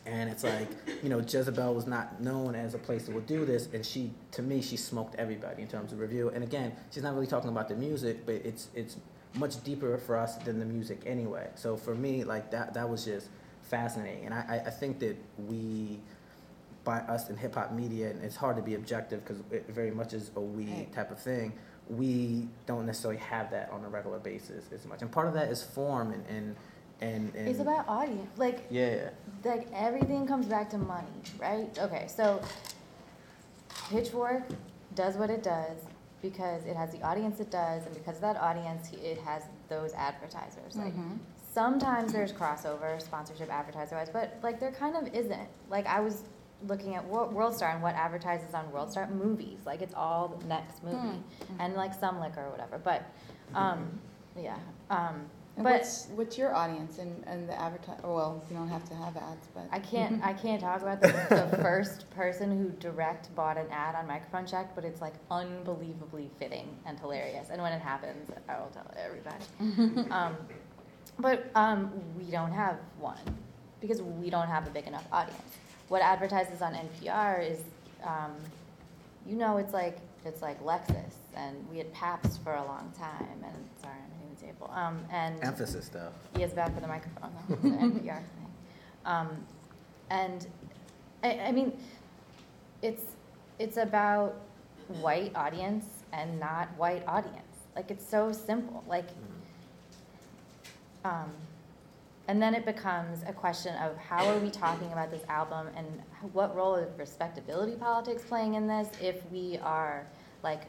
And it's like, you know, Jezebel was not known as a place that would do this, and she, to me, she smoked everybody in terms of review. And again, she's not really talking about the music, but it's it's much deeper for us than the music anyway. So for me, like that that was just fascinating, and I I think that we, by us in hip hop media, and it's hard to be objective because it very much is a we Right. type of thing. We don't necessarily have that on a regular basis as much, and part of that is form and and and, and It's about audience. Like, yeah. Like everything comes back to money, right? Okay, so Pitchfork does what it does because it has the audience it does, and because of that audience, it has those advertisers. Like Mhm. sometimes there's crossover, sponsorship, advertiser wise, but like there kind of isn't. Like I was looking at Wor- WorldStar and what advertises on WorldStar movies. Like it's all the next movie, Hmm. and like some liquor or whatever. But um, yeah. Um, And but what's, what's your audience and, and the advertise, well, you don't have to have ads, but. I can't I can't talk about the, the first person who direct bought an ad on Microphone Check, but it's like unbelievably fitting and hilarious. And when it happens, I will tell everybody. um, but um, we don't have one because we don't have a big enough audience. What advertises on NPR is, um, you know, it's like it's like Lexus, and we had Paps for a long time. And sorry, I'm hitting the table. Um, and Emphasis though. he is back for the microphone, though, NPR thing. Um, and I, I mean, it's it's about white audience and not white audience. Like it's so simple. Like, um, and then it becomes a question of how are we talking about this album and what role is respectability politics playing in this if we are like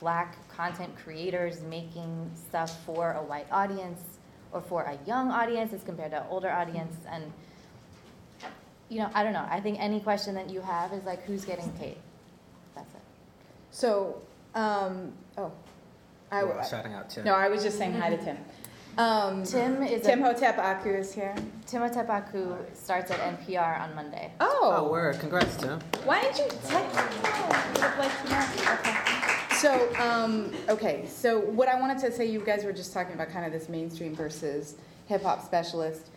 black content creators making stuff for a white audience or for a young audience as compared to an older audience and you know i don't know i think any question that you have is like who's getting paid that's it So, um, oh. I, Well, shouting out Tim. no, I was just saying hi to Tim. Um, tim is Tim a, Hotep Aku is here. tim Otepaku starts at npr on monday Oh, Oh, word! Congrats, Tim. why didn't you text me? I would have liked to know. Okay. So, um, okay, so what I wanted to say, you guys were just talking about kind of this mainstream versus hip hop specialist.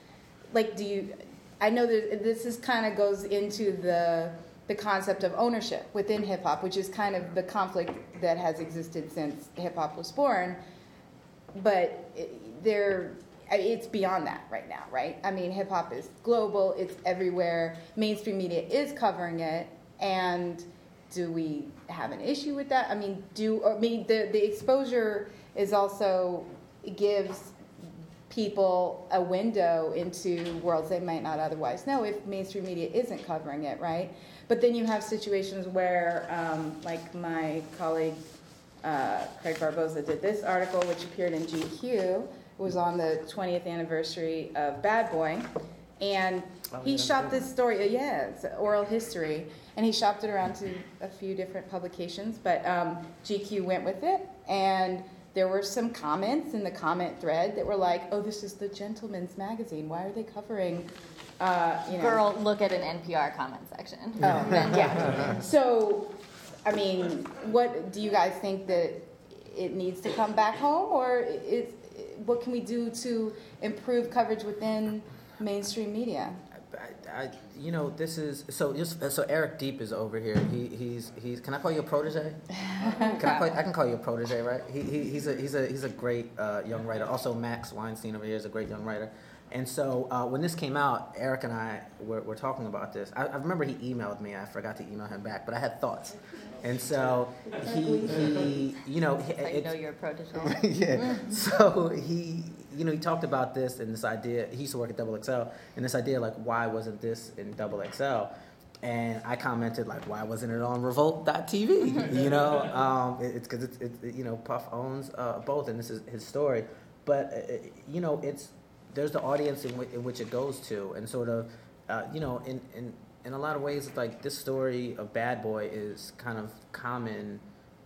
Like, do you, I know that this is kind of goes into the, the concept of ownership within hip hop, which is kind of the conflict that has existed since hip hop was born. But there, it's beyond that right now, right? I mean, hip hop is global, it's everywhere. Mainstream media is covering it, and do we have an issue with that? I mean, do I mean the the exposure is also gives people a window into worlds they might not otherwise know if mainstream media isn't covering it, right? But then you have situations where, um, like my colleague uh, Craig Barboza did this article, which appeared in GQ. It was on the 20th anniversary of Bad Boy, and Oh, he shot this story. uh, Yeah, it's oral history, and he shopped it around to a few different publications. But um, GQ went with it, and there were some comments in the comment thread that were like, "Oh, this is the Gentleman's Magazine. Why are they covering?" Uh, you know, Girl, look at an NPR comment section. Oh, yeah. So, I mean, what do you guys think that it needs to come back home, or is what can we do to improve coverage within mainstream media? I, I, you know, this is so. Just so Eric Diep is over here. He, he's he's. Can I call you a protege? Can I, call, I can call you a protege, right? He, he, he's a he's a he's a great uh, young writer. Also, Max Weinstein over here is a great young writer. And so uh, when this came out, Eric and I were, were talking about this. I, I remember he emailed me. I forgot to email him back, but I had thoughts. And so he, he you know, he- So you know you're a protege. yeah. So he, you know, he talked about this and this idea. He used to work at Double XL, and this idea like, why wasn't this in Double XL? And I commented like, why wasn't it on Revolt.tv? you know, um, it- it's because it's, it, you know, Puff owns uh, both, and this is his story. But uh, uh, you know, it's there's the audience in, whi- in which it goes to, and sort of, uh, you know, in, in in a lot of ways, it's like this story of Bad Boy is kind of common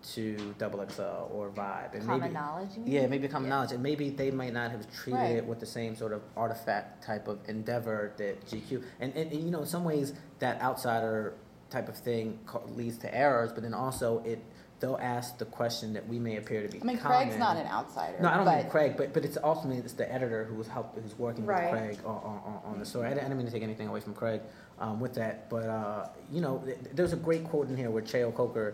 to Double XL or Vibe, and Common maybe knowledge. yeah, maybe common Yeah. knowledge, and maybe they might not have treated Right. it with the same sort of artifact type of endeavor that GQ, and, and, and you know, in some ways, that outsider type of thing leads to errors, but then also it they'll ask the question that we may appear to be. I mean, common. Craig's not an outsider. No, I don't but mean Craig, but but it's ultimately it's the editor who's help who's working Right. with Craig on, on, on the story. I didn't, I didn't mean to take anything away from Craig um, with that, but uh, you know, th- there's a great quote in here where Cheo Coker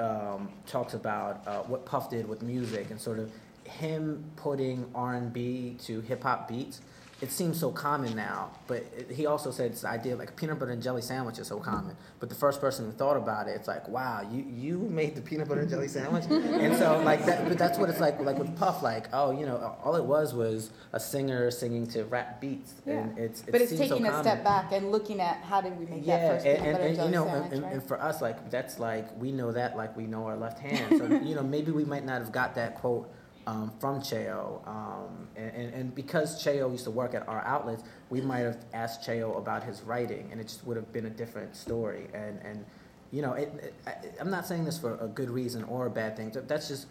um, talks about uh, what Puff did with music and sort of him putting R and B to hip hop beats. It seems so common now, but it, he also said it's the idea like a peanut butter and jelly sandwich is so common. But the first person who thought about it, it's like, wow, you you made the peanut butter and jelly sandwich, and so like that. But that's what it's like like with Puff, like oh, you know, all it was was a singer singing to rap beats, and it's it but it's seems so taking a common. step back and looking at how did we make Yeah, that first and, peanut and, butter and, jelly you know, sandwich, and, right? and for us, like that's like we know that like we know our left hand. So you know, maybe we might not have got that quote um, from Cheo, um, and, and because Cheo used to work at our outlets, we might have asked Cheo about his writing, and it just would have been a different story. And and you know, it, it, I, I'm not saying this for a good reason or a bad thing. That's just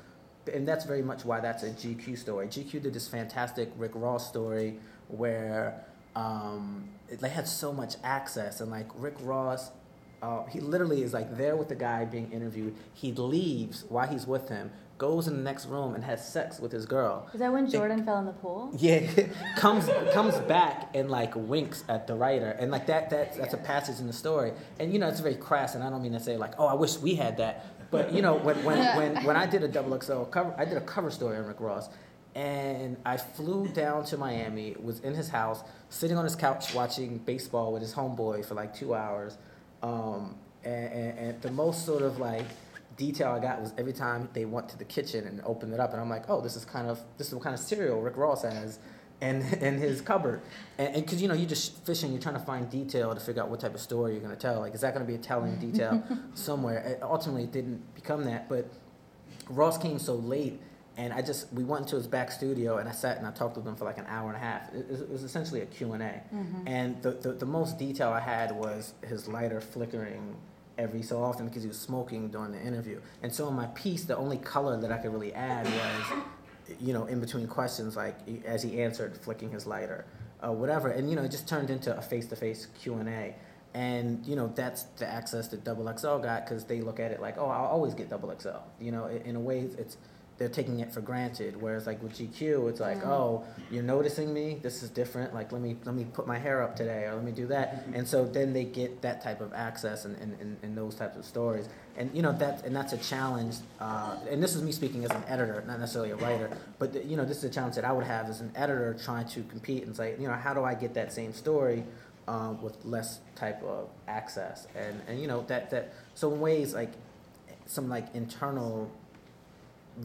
and that's very much why that's a GQ story. GQ did this fantastic Rick Ross story where um, they had so much access, and like Rick Ross, uh, he literally is like there with the guy being interviewed. He leaves while he's with him, goes in the next room and has sex with his girl. Is that when Jordan fell in the pool? Yeah, comes comes back and like winks at the writer, and like that that that's a passage in the story, and you know it's very crass, and I don't mean to say like oh I wish we had that, but you know when when when, when I did a double XL cover, I did a cover story on Rick Ross, and I flew down to Miami, was in his house, sitting on his couch watching baseball with his homeboy for like two hours, um, and, and, and the most sort of like detail I got was every time they went to the kitchen and opened it up, and I'm like, oh, this is kind of this is what kind of cereal Rick Ross has, in in his cupboard, and because you know you're just fishing, you're trying to find detail to figure out what type of story you're going to tell. Like, is that going to be a telling detail somewhere? It, ultimately, it didn't become that, but Ross came so late. And I just, we went into his back studio and I sat and I talked with him for like an hour and a half. It, it was essentially a Q&A. Mm-hmm. And the, the, the most detail I had was his lighter flickering every so often because he was smoking during the interview. And so in my piece, the only color that I could really add was, you know, in between questions, like as he answered, flicking his lighter, whatever. And you know, it just turned into a face-to-face Q and A. And you know, that's the access that Double XL got because they look at it like, oh, I'll always get Double XL. You know, in a way, it's they're taking it for granted. Whereas like with GQ, it's like, oh, you're noticing me. This is different. Like let me let me put my hair up today, or let me do that. And so then they get that type of access and and, and, and those types of stories. And you know that and that's a challenge. Uh, and this is me speaking as an editor, not necessarily a writer. But you know this is a challenge that I would have as an editor trying to compete and say, you know, how do I get that same story? Um, with less type of access and and you know that that so in ways like some like internal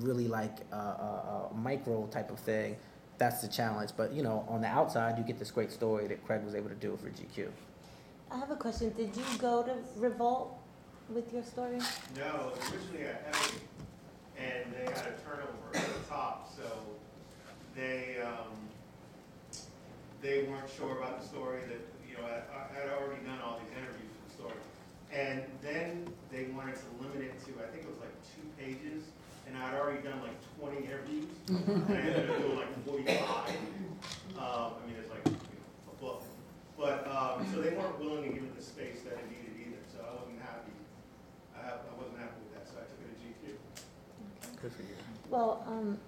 really like a uh, uh, uh, micro type of thing, that's the challenge. But you know, on the outside, you get this great story that Craig was able to do for GQ. I have a question. Did you go to Revolt with your story? No, originally I had, and they had a turnover at the top, so they, um, they weren't sure about the story, that, you know, I, I had already done all these interviews for the story. And then they wanted to limit it to, I think it was like two pages, and I'd already done like twenty interviews. And I ended up doing like forty-five. Um, I mean, it's like, you know, a book. But, um, so they weren't willing to give it the space that it needed either, so I wasn't happy. I, I wasn't happy with that, so I took it to GQ. Good for you. Well, um,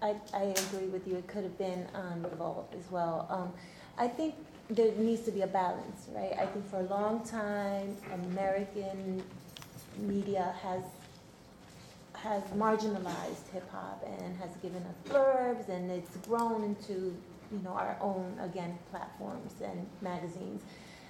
I, I agree with you, it could have been on Revolt as well. Um, I think there needs to be a balance, right? I think for a long time, American media has, has marginalized hip hop and has given us blurbs and it's grown into, you know, our own, again, platforms and magazines.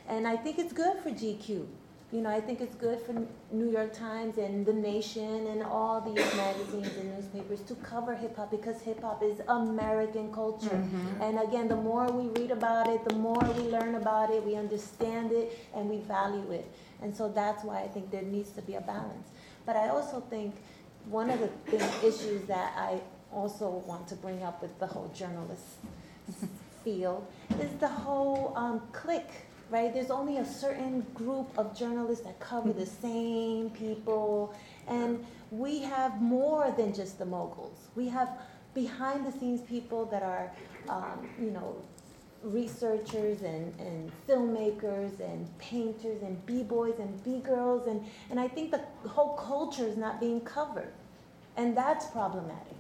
And I think it's good for GQ. You know, I think it's good for New York Times and The Nation and all these magazines and newspapers to cover hip hop because hip hop is American culture. Mm-hmm. And again, the more we read about it, the more we learn about it, we understand it, and we value it. And so that's why I think there needs to be a balance. But I also think one of the big issues that I also want to bring up with the whole journalist field is the whole um, click, right? There's only a certain group of journalists that cover the same people, and we have more than just the moguls. We have behind the scenes people that are, um, you know, researchers and, and filmmakers and painters and b-boys and b-girls and, and i think the whole culture is not being covered. And that's problematic.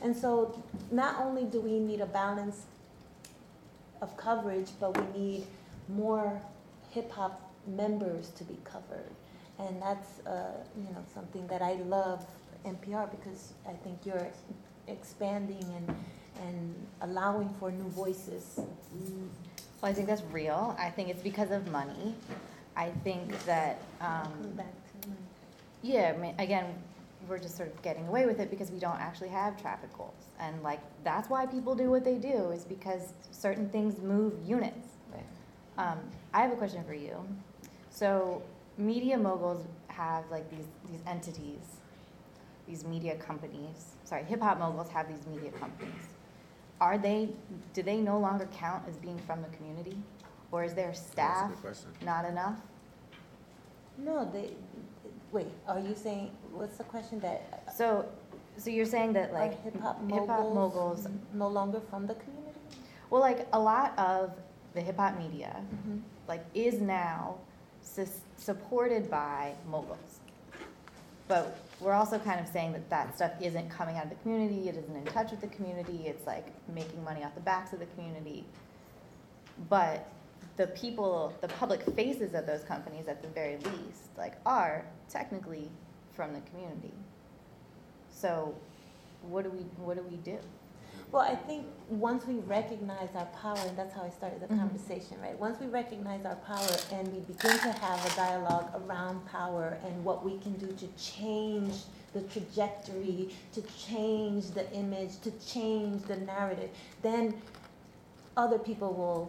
And so not only do we need a balance of coverage but we need more hip-hop members to be covered. And that's uh, you know something that i love npr because i think you're expanding and and allowing for new voices Well, I think that's real. I think it's because of money. I think that, um, back to my- yeah, I mean, again, we're just sort of getting away with it because we don't actually have traffic goals. And like, that's why people do what they do, is because certain things move units. Right. Um, I have a question for you. So, media moguls have like these, these entities, these media companies. Sorry, hip hop moguls have these media companies. Are they, do they no longer count as being from the community? Or is their staff question. not enough? No, they, wait, are you saying, what's the question that? So, so you're saying that Are like hip-hop hip-hop moguls moguls, no longer from the community? well, like a lot of the hip hop media, Mhm. like is now sus- supported by moguls. But we're also kind of saying that that stuff isn't coming out of the community, it isn't in touch with the community, it's like making money off the backs of the community. But the people, the public faces of those companies at the very least, like are technically from the community. So what do we, what do we do? Well, I think once we recognize our power, and that's how I started the Mhm. conversation, right? Once we recognize our power and we begin to have a dialogue around power and what we can do to change the trajectory, to change the image, to change the narrative, then other people will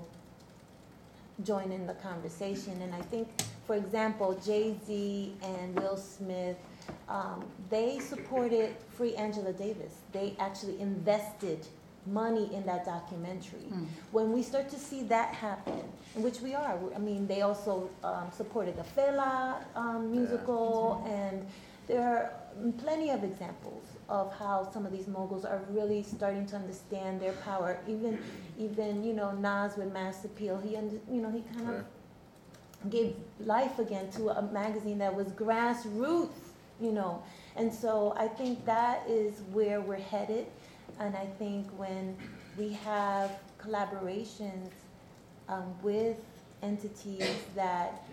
join in the conversation. And I think, for example, Jay Z and Will Smith, um, they supported Free Angela Davis. They actually invested money in that documentary. When we start to see that happen, which we are, I mean, they also um, supported the Fela um, musical, and there are plenty of examples of how some of these moguls are really starting to understand their power. Even, even you know, Nas with Mass Appeal, he, under, you know, he kind of Yeah. gave life again to a magazine that was grassroots, you know. And so I think that is where we're headed. And I think when we have collaborations um, with entities that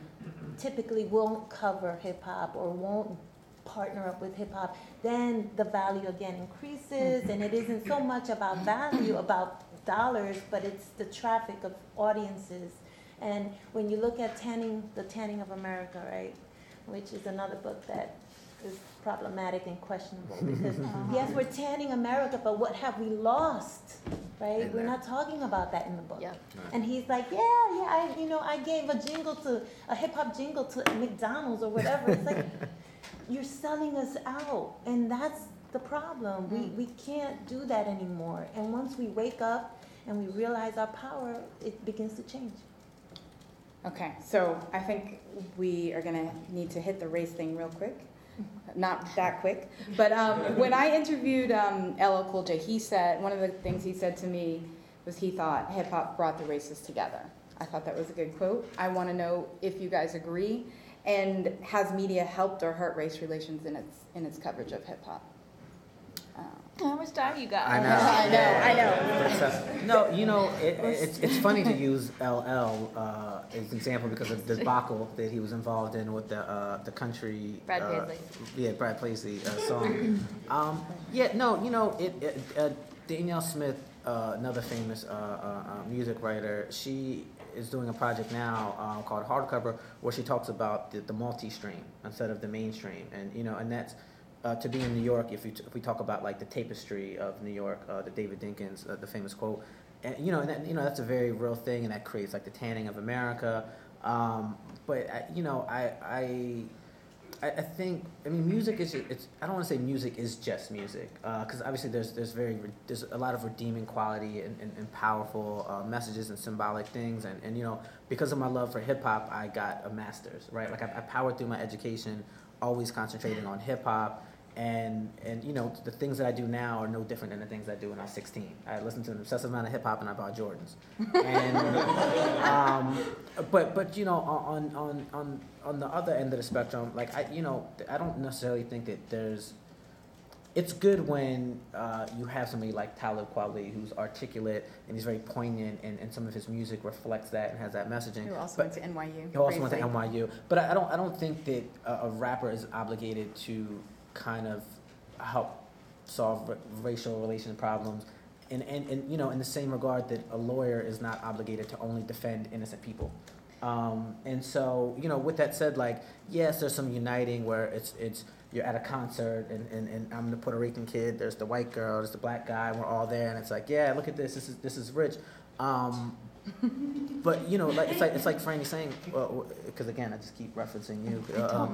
typically won't cover hip hop or won't partner up with hip hop, then the value again increases. And it isn't so much about value, about dollars, but it's the traffic of audiences. And when you look at tanning, the tanning of America, right, which is another book that is problematic and questionable because uh-huh. yes, we're tanning America, but what have we lost, right? In We're there. not talking about that in the book. Yep. And he's like, yeah, yeah, I, you know, I gave a jingle to a hip hop jingle to McDonald's or whatever. It's like you're selling us out, and that's the problem. We mm. we can't do that anymore. And once we wake up and we realize our power, it begins to change. Okay, so I think we are gonna need to hit the race thing real quick. Not that quick, but um, when I interviewed um, LL Cool J, he said one of the things he said to me was he thought hip hop brought the races together. I thought that was a good quote. I want to know if you guys agree, and has media helped or hurt race relations in its in its coverage of hip hop? Uh, How much time you got? I know. I know, I know. But, uh, no, you know, it, it's, it's funny to use LL uh, as an example because of the debacle that he was involved in with the uh, the country. Brad uh, Paisley. Yeah, Brad Paisley uh, song. um, yeah, no, you know, it, it uh, Danyel Smith, uh, another famous uh, uh, uh, music writer, she is doing a project now uh, called Hardcover where she talks about the, the multi-stream instead of the mainstream, and you know, and that's uh, to be in New York, if, you t- if we talk about like the tapestry of New York, uh, the David Dinkins, uh, the famous quote, and you know, and that, you know, that's a very real thing, and that creates like the tanning of America. Um, but I, you know, I, I, I, think, I mean, music is, it's, I don't want to say music is just music, because obviously there's, there's very, there's a lot of redeeming quality and, and, and powerful uh, messages and symbolic things, and, and you know, because of my love for hip hop, I got a master's, right? Like I, I powered through my education, always concentrating on hip hop and and you know the things that I do now are no different than the things I do when I was 16. I listened to an obsessive amount of hip hop and I bought Jordans. And um, but but you know on on on on the other end of the spectrum, like I you know I don't necessarily think that there's. It's good when uh, you have somebody like Talib Kweli who's articulate and he's very poignant, and, and some of his music reflects that and has that messaging. Who also But- went to NYU? he also went to. NYU, but I I don't. I don't think that a, a rapper is obligated to kind of help solve ra- racial relations problems, and, and and you know, in the same regard that a lawyer is not obligated to only defend innocent people. Um, and so, you know, with that said, like, yes, there's some uniting where it's it's you're at a concert and, and, and I'm the Puerto Rican kid, there's the white girl, there's the black guy, we're all there, and it's like, yeah, look at this, this is this is rich. Um, but you know, like it's like it's like Frannie saying, because again, I just keep referencing you. Don't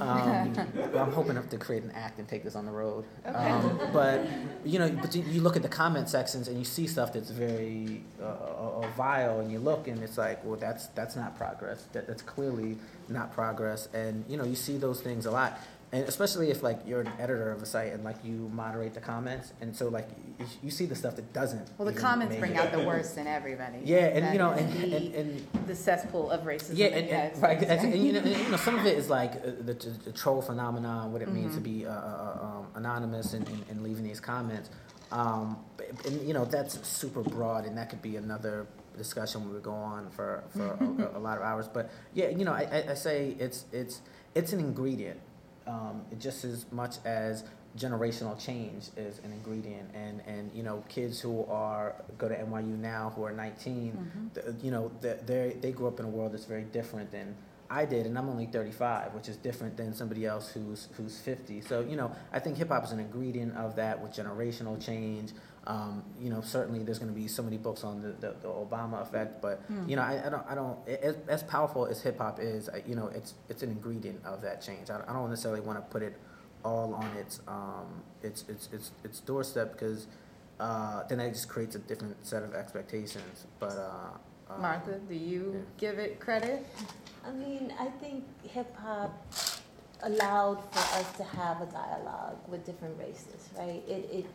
Um, um, I'm hoping to create an act and take this on the road. Okay. Um, but you know, but you, you look at the comment sections and you see stuff that's very uh, uh, uh, vile, and you look and it's like, well, that's that's not progress. That, that's clearly not progress. And you know, you see those things a lot. And especially if like you're an editor of a site and like you moderate the comments, and so like you, you see the stuff that doesn't. Well, the comments bring it. out the worst in everybody. Yeah, and That you know, and, the, and, and the cesspool of racism. yeah, and, and, right, and, you, know, you know, some of it is like uh, the, the, the troll phenomenon, what it means to Mhm. be uh, uh, um, anonymous and, and, and leaving these comments. Um, and you know, that's super broad, and that could be another discussion we would go on for, for a, a, lot of hours. But yeah, you know, I, I, I say it's it's it's an ingredient, um, just as much as generational change is an ingredient. And and you know, kids who are go to NYU now who are 19 Mhm. the, you know, they they grew up in a world that's very different than I did, and I'm only 35, which is different than somebody else who's who's 50. So you know, I think hip hop is an ingredient of that with generational change. Um, you know, certainly there's going to be so many books on the, the, the Obama effect, but Hmm. you know, I, I don't I don't as, as powerful as hip hop is, I, you know, it's it's an ingredient of that change. I, I don't necessarily want to put it all on its um its its its, its doorstep because uh, then that just creates a different set of expectations. But uh, um, Martha, do you yeah. give it credit? I mean, I think hip hop allowed for us to have a dialogue with different races, right? It it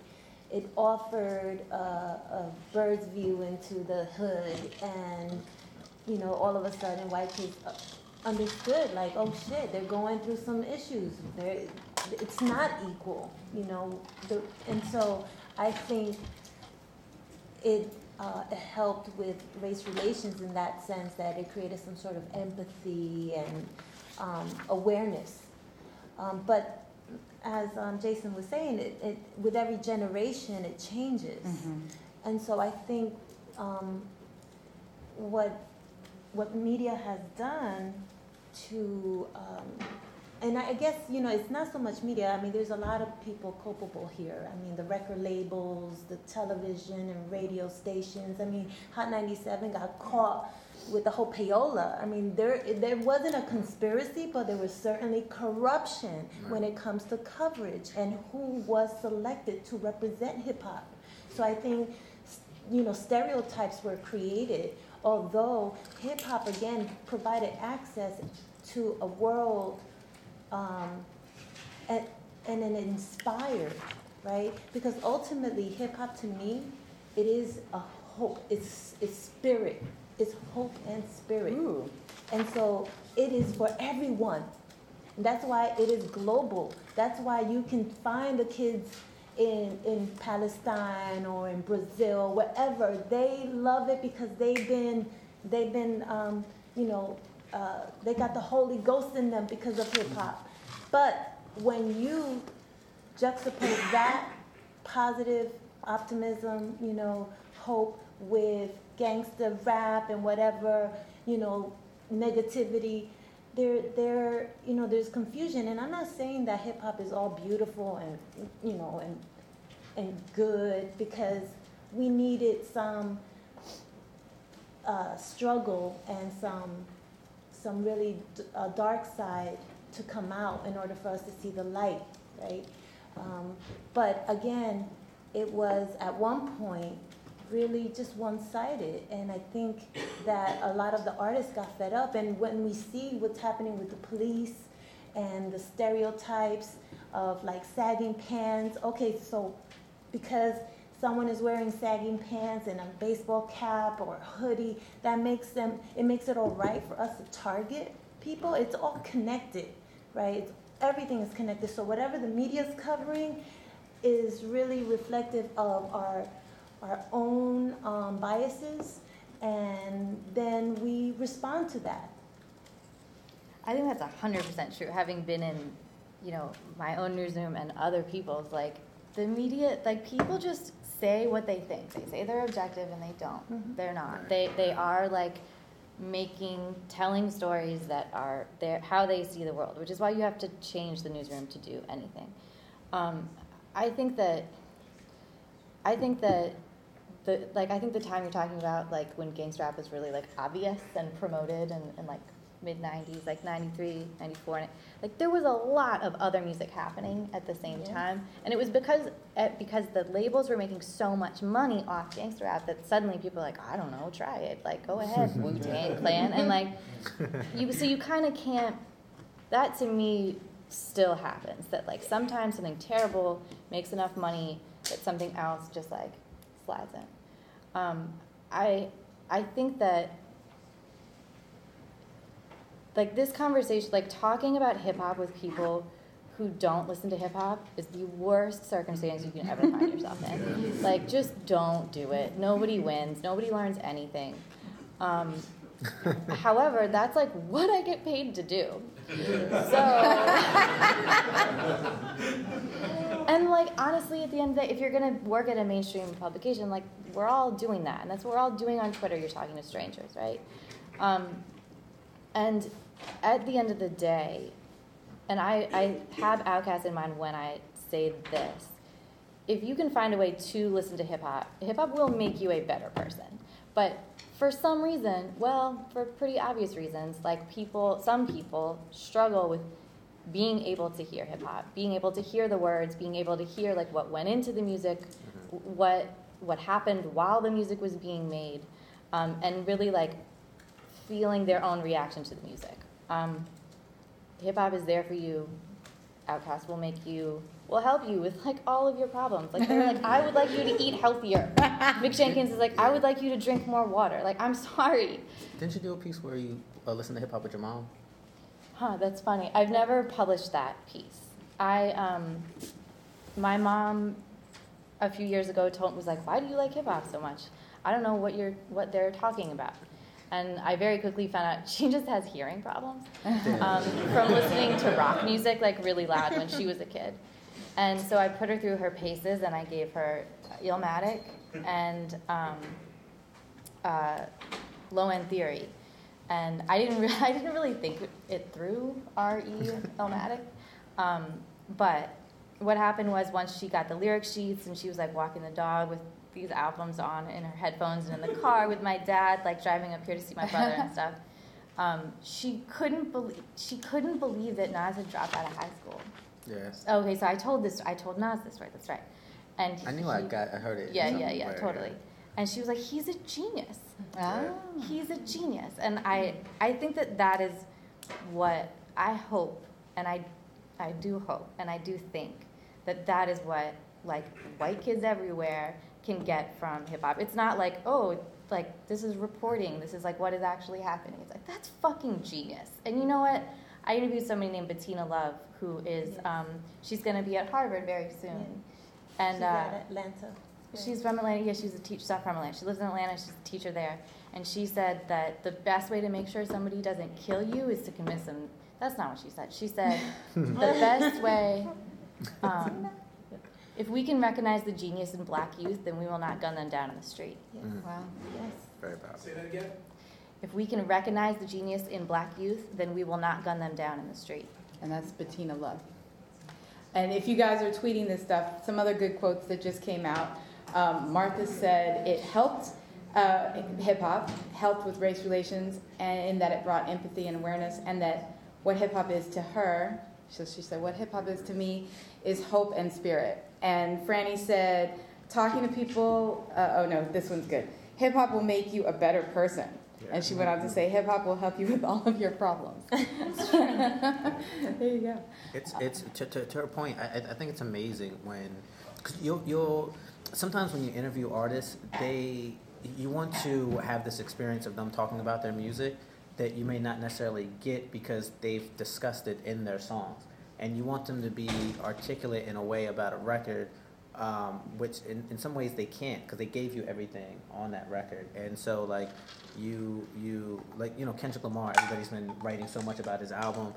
it offered a, a bird's view into the hood, and you know, all of a sudden, white kids uh, understood, like, oh shit, they're going through some issues. They're, it's not equal, you know. The, and so I think it uh, helped with race relations in that sense that it created some sort of empathy and um, awareness. Um, but as um, Jason was saying, it, it, with every generation it changes. And so I think um, what what media has done to um, and I guess you know it's not so much media. I mean, there's a lot of people culpable here. I mean, the record labels, the television and radio stations. I mean, Hot 97 got caught with the whole payola. I mean, there there wasn't a conspiracy, but there was certainly corruption when it comes to coverage and who was selected to represent hip hop. So I think you know, stereotypes were created. Although hip hop again provided access to a world um, and, and an inspired, right? Because ultimately, hip hop to me, it is a hope. It's it's spirit. It's hope and spirit. Ooh. And so it is for everyone. And that's why it is global. That's why you can find the kids in, in Palestine or in Brazil, wherever. They love it because they've been, they've been um, you know, uh, they got the Holy Ghost in them because of hip hop. But when you juxtapose that positive optimism, you know, hope with gangster rap and whatever, you know, negativity, there, there, you know, there's confusion. And I'm not saying that hip hop is all beautiful and, you know, and and good because we needed some uh, struggle and some some really d- uh, dark side to come out in order for us to see the light, right? Um, but again, it was at one point really just one-sided, and I think that a lot of the artists got fed up. And when we see what's happening with the police and the stereotypes of like sagging pants, okay, so because someone is wearing sagging pants and a baseball cap or hoodie, that makes them, it makes it all right for us to target people. It's all connected, right? Everything is connected. So whatever the media is covering is really reflective of our, our own um, biases, and then we respond to that. I think that's hundred percent true. Having been in, you know, my own newsroom and other people's, like the media, like people just say what they think. They say they're objective and they don't. Mhm. They're not. They they are like making telling stories that are their how they see the world, which is why you have to change the newsroom to do anything. Um, I think that I think that the like I think the time you're talking about, like when gangster rap was really like obvious and promoted and, and like mid 90s, like 93, 94, and it, like there was a lot of other music happening at the same Yeah. time, and it was because uh, because the labels were making so much money off gangster rap that suddenly people were like, I don't know, try it, like go ahead, Wu Tang Clan, and like you so you kind of can't. That to me still happens. That like sometimes something terrible makes enough money that something else just like in. Um, I I think that like this conversation, like talking about hip hop with people who don't listen to hip hop is the worst circumstance you can ever find yourself in. Like, just don't do it. Nobody wins. Nobody learns anything. Um, however, that's like what I get paid to do. So, and like honestly, at the end of the day, if you're gonna work at a mainstream publication, like we're all doing that, and that's what we're all doing on Twitter. You're talking to strangers, right? Um, and at the end of the day, and I, I have OutKast in mind when I say this. If you can find a way to listen to hip hop, hip hop will make you a better person. But for some reason, well, for pretty obvious reasons, like people, some people struggle with being able to hear hip hop, being able to hear the words, being able to hear like what went into the music, what what happened while the music was being made, um, and really like feeling their own reaction to the music. Um, hip hop is there for you. OutKast will make you, will help you with like all of your problems. Like they're like, I would like you to eat healthier. Mick Jenkins is like, I would like you to drink more water. Like I'm sorry. Didn't you do a piece where you uh, listen to hip hop with your mom? Huh, that's funny. I've never published that piece. I, um, my mom, a few years ago, told was like, "Why do you like hip hop so much?" I don't know what you're what they're talking about, and I very quickly found out she just has hearing problems um, from listening to rock music like really loud when she was a kid, and so I put her through her paces and I gave her Illmatic and um, uh, Low End Theory and I didn't re- I didn't really think it through re Illmatic, um, but what happened was once she got the lyric sheets and she was like walking the dog with these albums on in her headphones and in the car with my dad like driving up here to see my brother and stuff. Um, she couldn't believe she couldn't believe that Nas had dropped out of high school. Yes. Okay, so I told this I told Nas this right. That's right, and I knew he, I got I heard it. yeah, yeah, yeah, totally. and she was like, "He's a genius. Ah. He's a genius." And I I think that that is what I hope, and I I do hope, and I do think that that is what like white kids everywhere can get from hip hop. It's not like oh like this is reporting. This is like what is actually happening. It's like that's fucking genius. And you know what? I interviewed somebody named Bettina Love, who is Yes. um, she's going to be at Harvard very soon, and She's uh, out of Atlanta. She's from Atlanta. Yeah, she's a teacher. She's from Atlanta. She lives in Atlanta. She's a teacher there, and she said that the best way to make sure somebody doesn't kill you is to convince them. That's not what she said. She said the best way. Um, if we can recognize the genius in black youth, then we will not gun them down in the street. Yes. Mm. Wow. Yes. Very powerful. Say that again? If we can recognize the genius in black youth, then we will not gun them down in the street. And that's Bettina Love. And if you guys are tweeting this stuff, some other good quotes that just came out. Um, Martha said it helped uh, hip hop, helped with race relations, and in that it brought empathy and awareness, and that what hip hop is to her, so she said, what hip hop is to me is hope and spirit. And Frannie said, talking to people, uh, oh no, this one's good. Hip hop will make you a better person. And she went on to say, hip hop will help you with all of your problems. there you go. It's it's to, to, to her point. I, I- I think it's amazing when cause you'll you'll sometimes when you interview artists, they you want to have this experience of them talking about their music that you may not necessarily get because they've discussed it in their songs, and you want them to be articulate in a way about a record. Um, which in, in some ways they can't because they gave you everything on that record and so like you you like you know Kendrick Lamar everybody's been writing so much about his album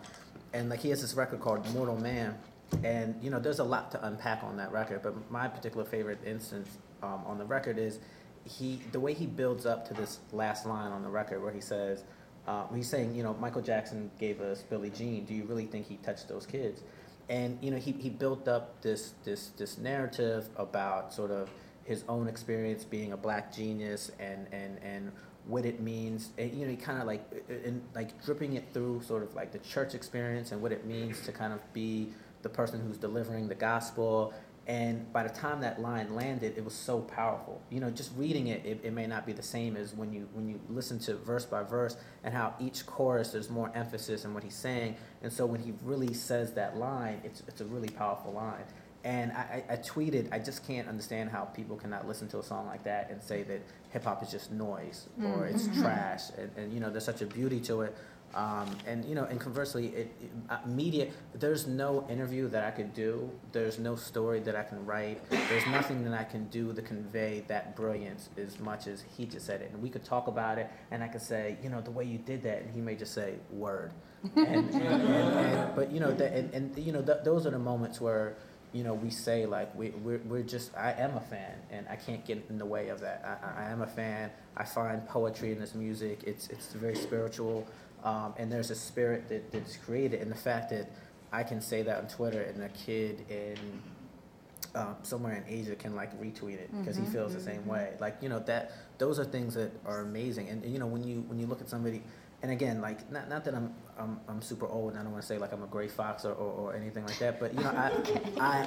and like he has this record called Mortal Man, and you know there's a lot to unpack on that record. But my particular favorite instance um, on the record is he the way he builds up to this last line on the record where he says uh, he's saying you know Michael Jackson gave us Billie Jean. Do you really think he touched those kids? And you know he, he built up this this this narrative about sort of his own experience being a black genius and and and what it means. And, you know he kind of like uh, uh, and like dripping it through sort of like the church experience and what it means to kind of be the person who's delivering the gospel and by the time that line landed it was so powerful you know just reading it, it it may not be the same as when you when you listen to verse by verse and how each chorus there's more emphasis in what he's saying and so when he really says that line it's it's a really powerful line and I, I, I tweeted, I just can't understand how people cannot listen to a song like that and say that hip hop is just noise or mm. it's trash. And, and, you know, there's such a beauty to it. Um, and, you know, and conversely, it, it, uh, media, there's no interview that I could do. There's no story that I can write. There's nothing that I can do to convey that brilliance as much as he just said it. And we could talk about it, and I could say, you know, the way you did that, and he may just say, word. And, and, and, but, you know, the, and, and, you know, th- those are the moments where, you know, we say like we we're, we're just I am a fan and I can't get in the way of that. I, I am a fan. I find poetry in this music. It's it's very spiritual, um, and there's a spirit that, that's created. And the fact that I can say that on Twitter and a kid in um, somewhere in Asia can like retweet it because he feels the same way. Like you know that those are things that are amazing. And, you know when you when you look at somebody, and again like not not that I'm I'm, I'm super old and I don't want to say like I'm a gray fox or, or, or anything like that. But you know I I,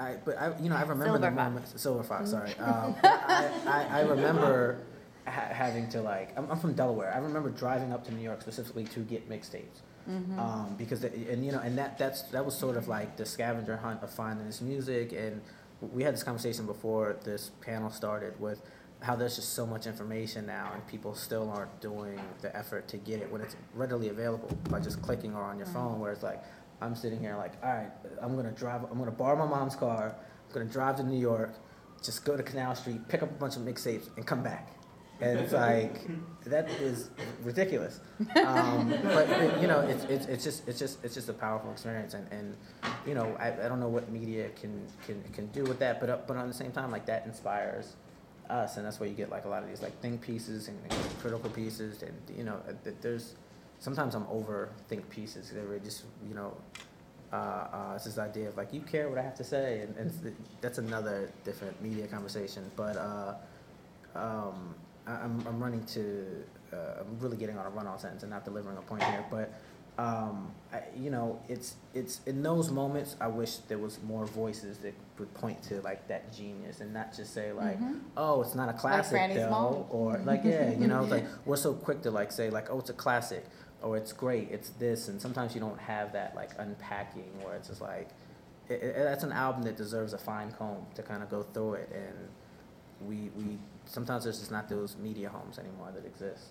I, I but I you know I remember the Silver fox. moments. Silver fox, sorry. Um, I, I I remember ha- having to like I'm, I'm from Delaware. I remember driving up to New York specifically to get mixtapes Mm-hmm. um, because the, and you know and that that's that was sort of like the scavenger hunt of finding this music and we had this conversation before this panel started with how there's just so much information now and people still aren't doing the effort to get it when it's readily available by just clicking or on your phone where it's like I'm sitting here like all right I'm gonna drive I'm gonna borrow my mom's car I'm gonna drive to New York just go to Canal Street pick up a bunch of mixtapes and come back. And it's like that is ridiculous. Um, but, but, you know it's, it's, it's just it's just it's just a powerful experience and, and you know I, I don't know what media can, can can do with that but uh, but on the same time like that inspires us and that's where you get like a lot of these like think pieces and, and critical pieces and you know uh, there's sometimes I'm over think pieces they were just you know uh, uh, it's this idea of like you care what I have to say and, and that's another different media conversation but uh, um, I, I'm, I'm running to, uh, I'm really getting on a run-on sentence and not delivering a point here, but um, I, you know, it's it's in those moments I wish there was more voices that would point to like that genius and not just say like, Mhm. oh, it's not a classic Frannie though, Small. or like yeah, you know, like we're so quick to like say like, oh, it's a classic, or it's great, it's this, and sometimes you don't have that like unpacking where it's just like, it, it, that's an album that deserves a fine comb to kind of go through it, and we we sometimes there's just not those media homes anymore that exist.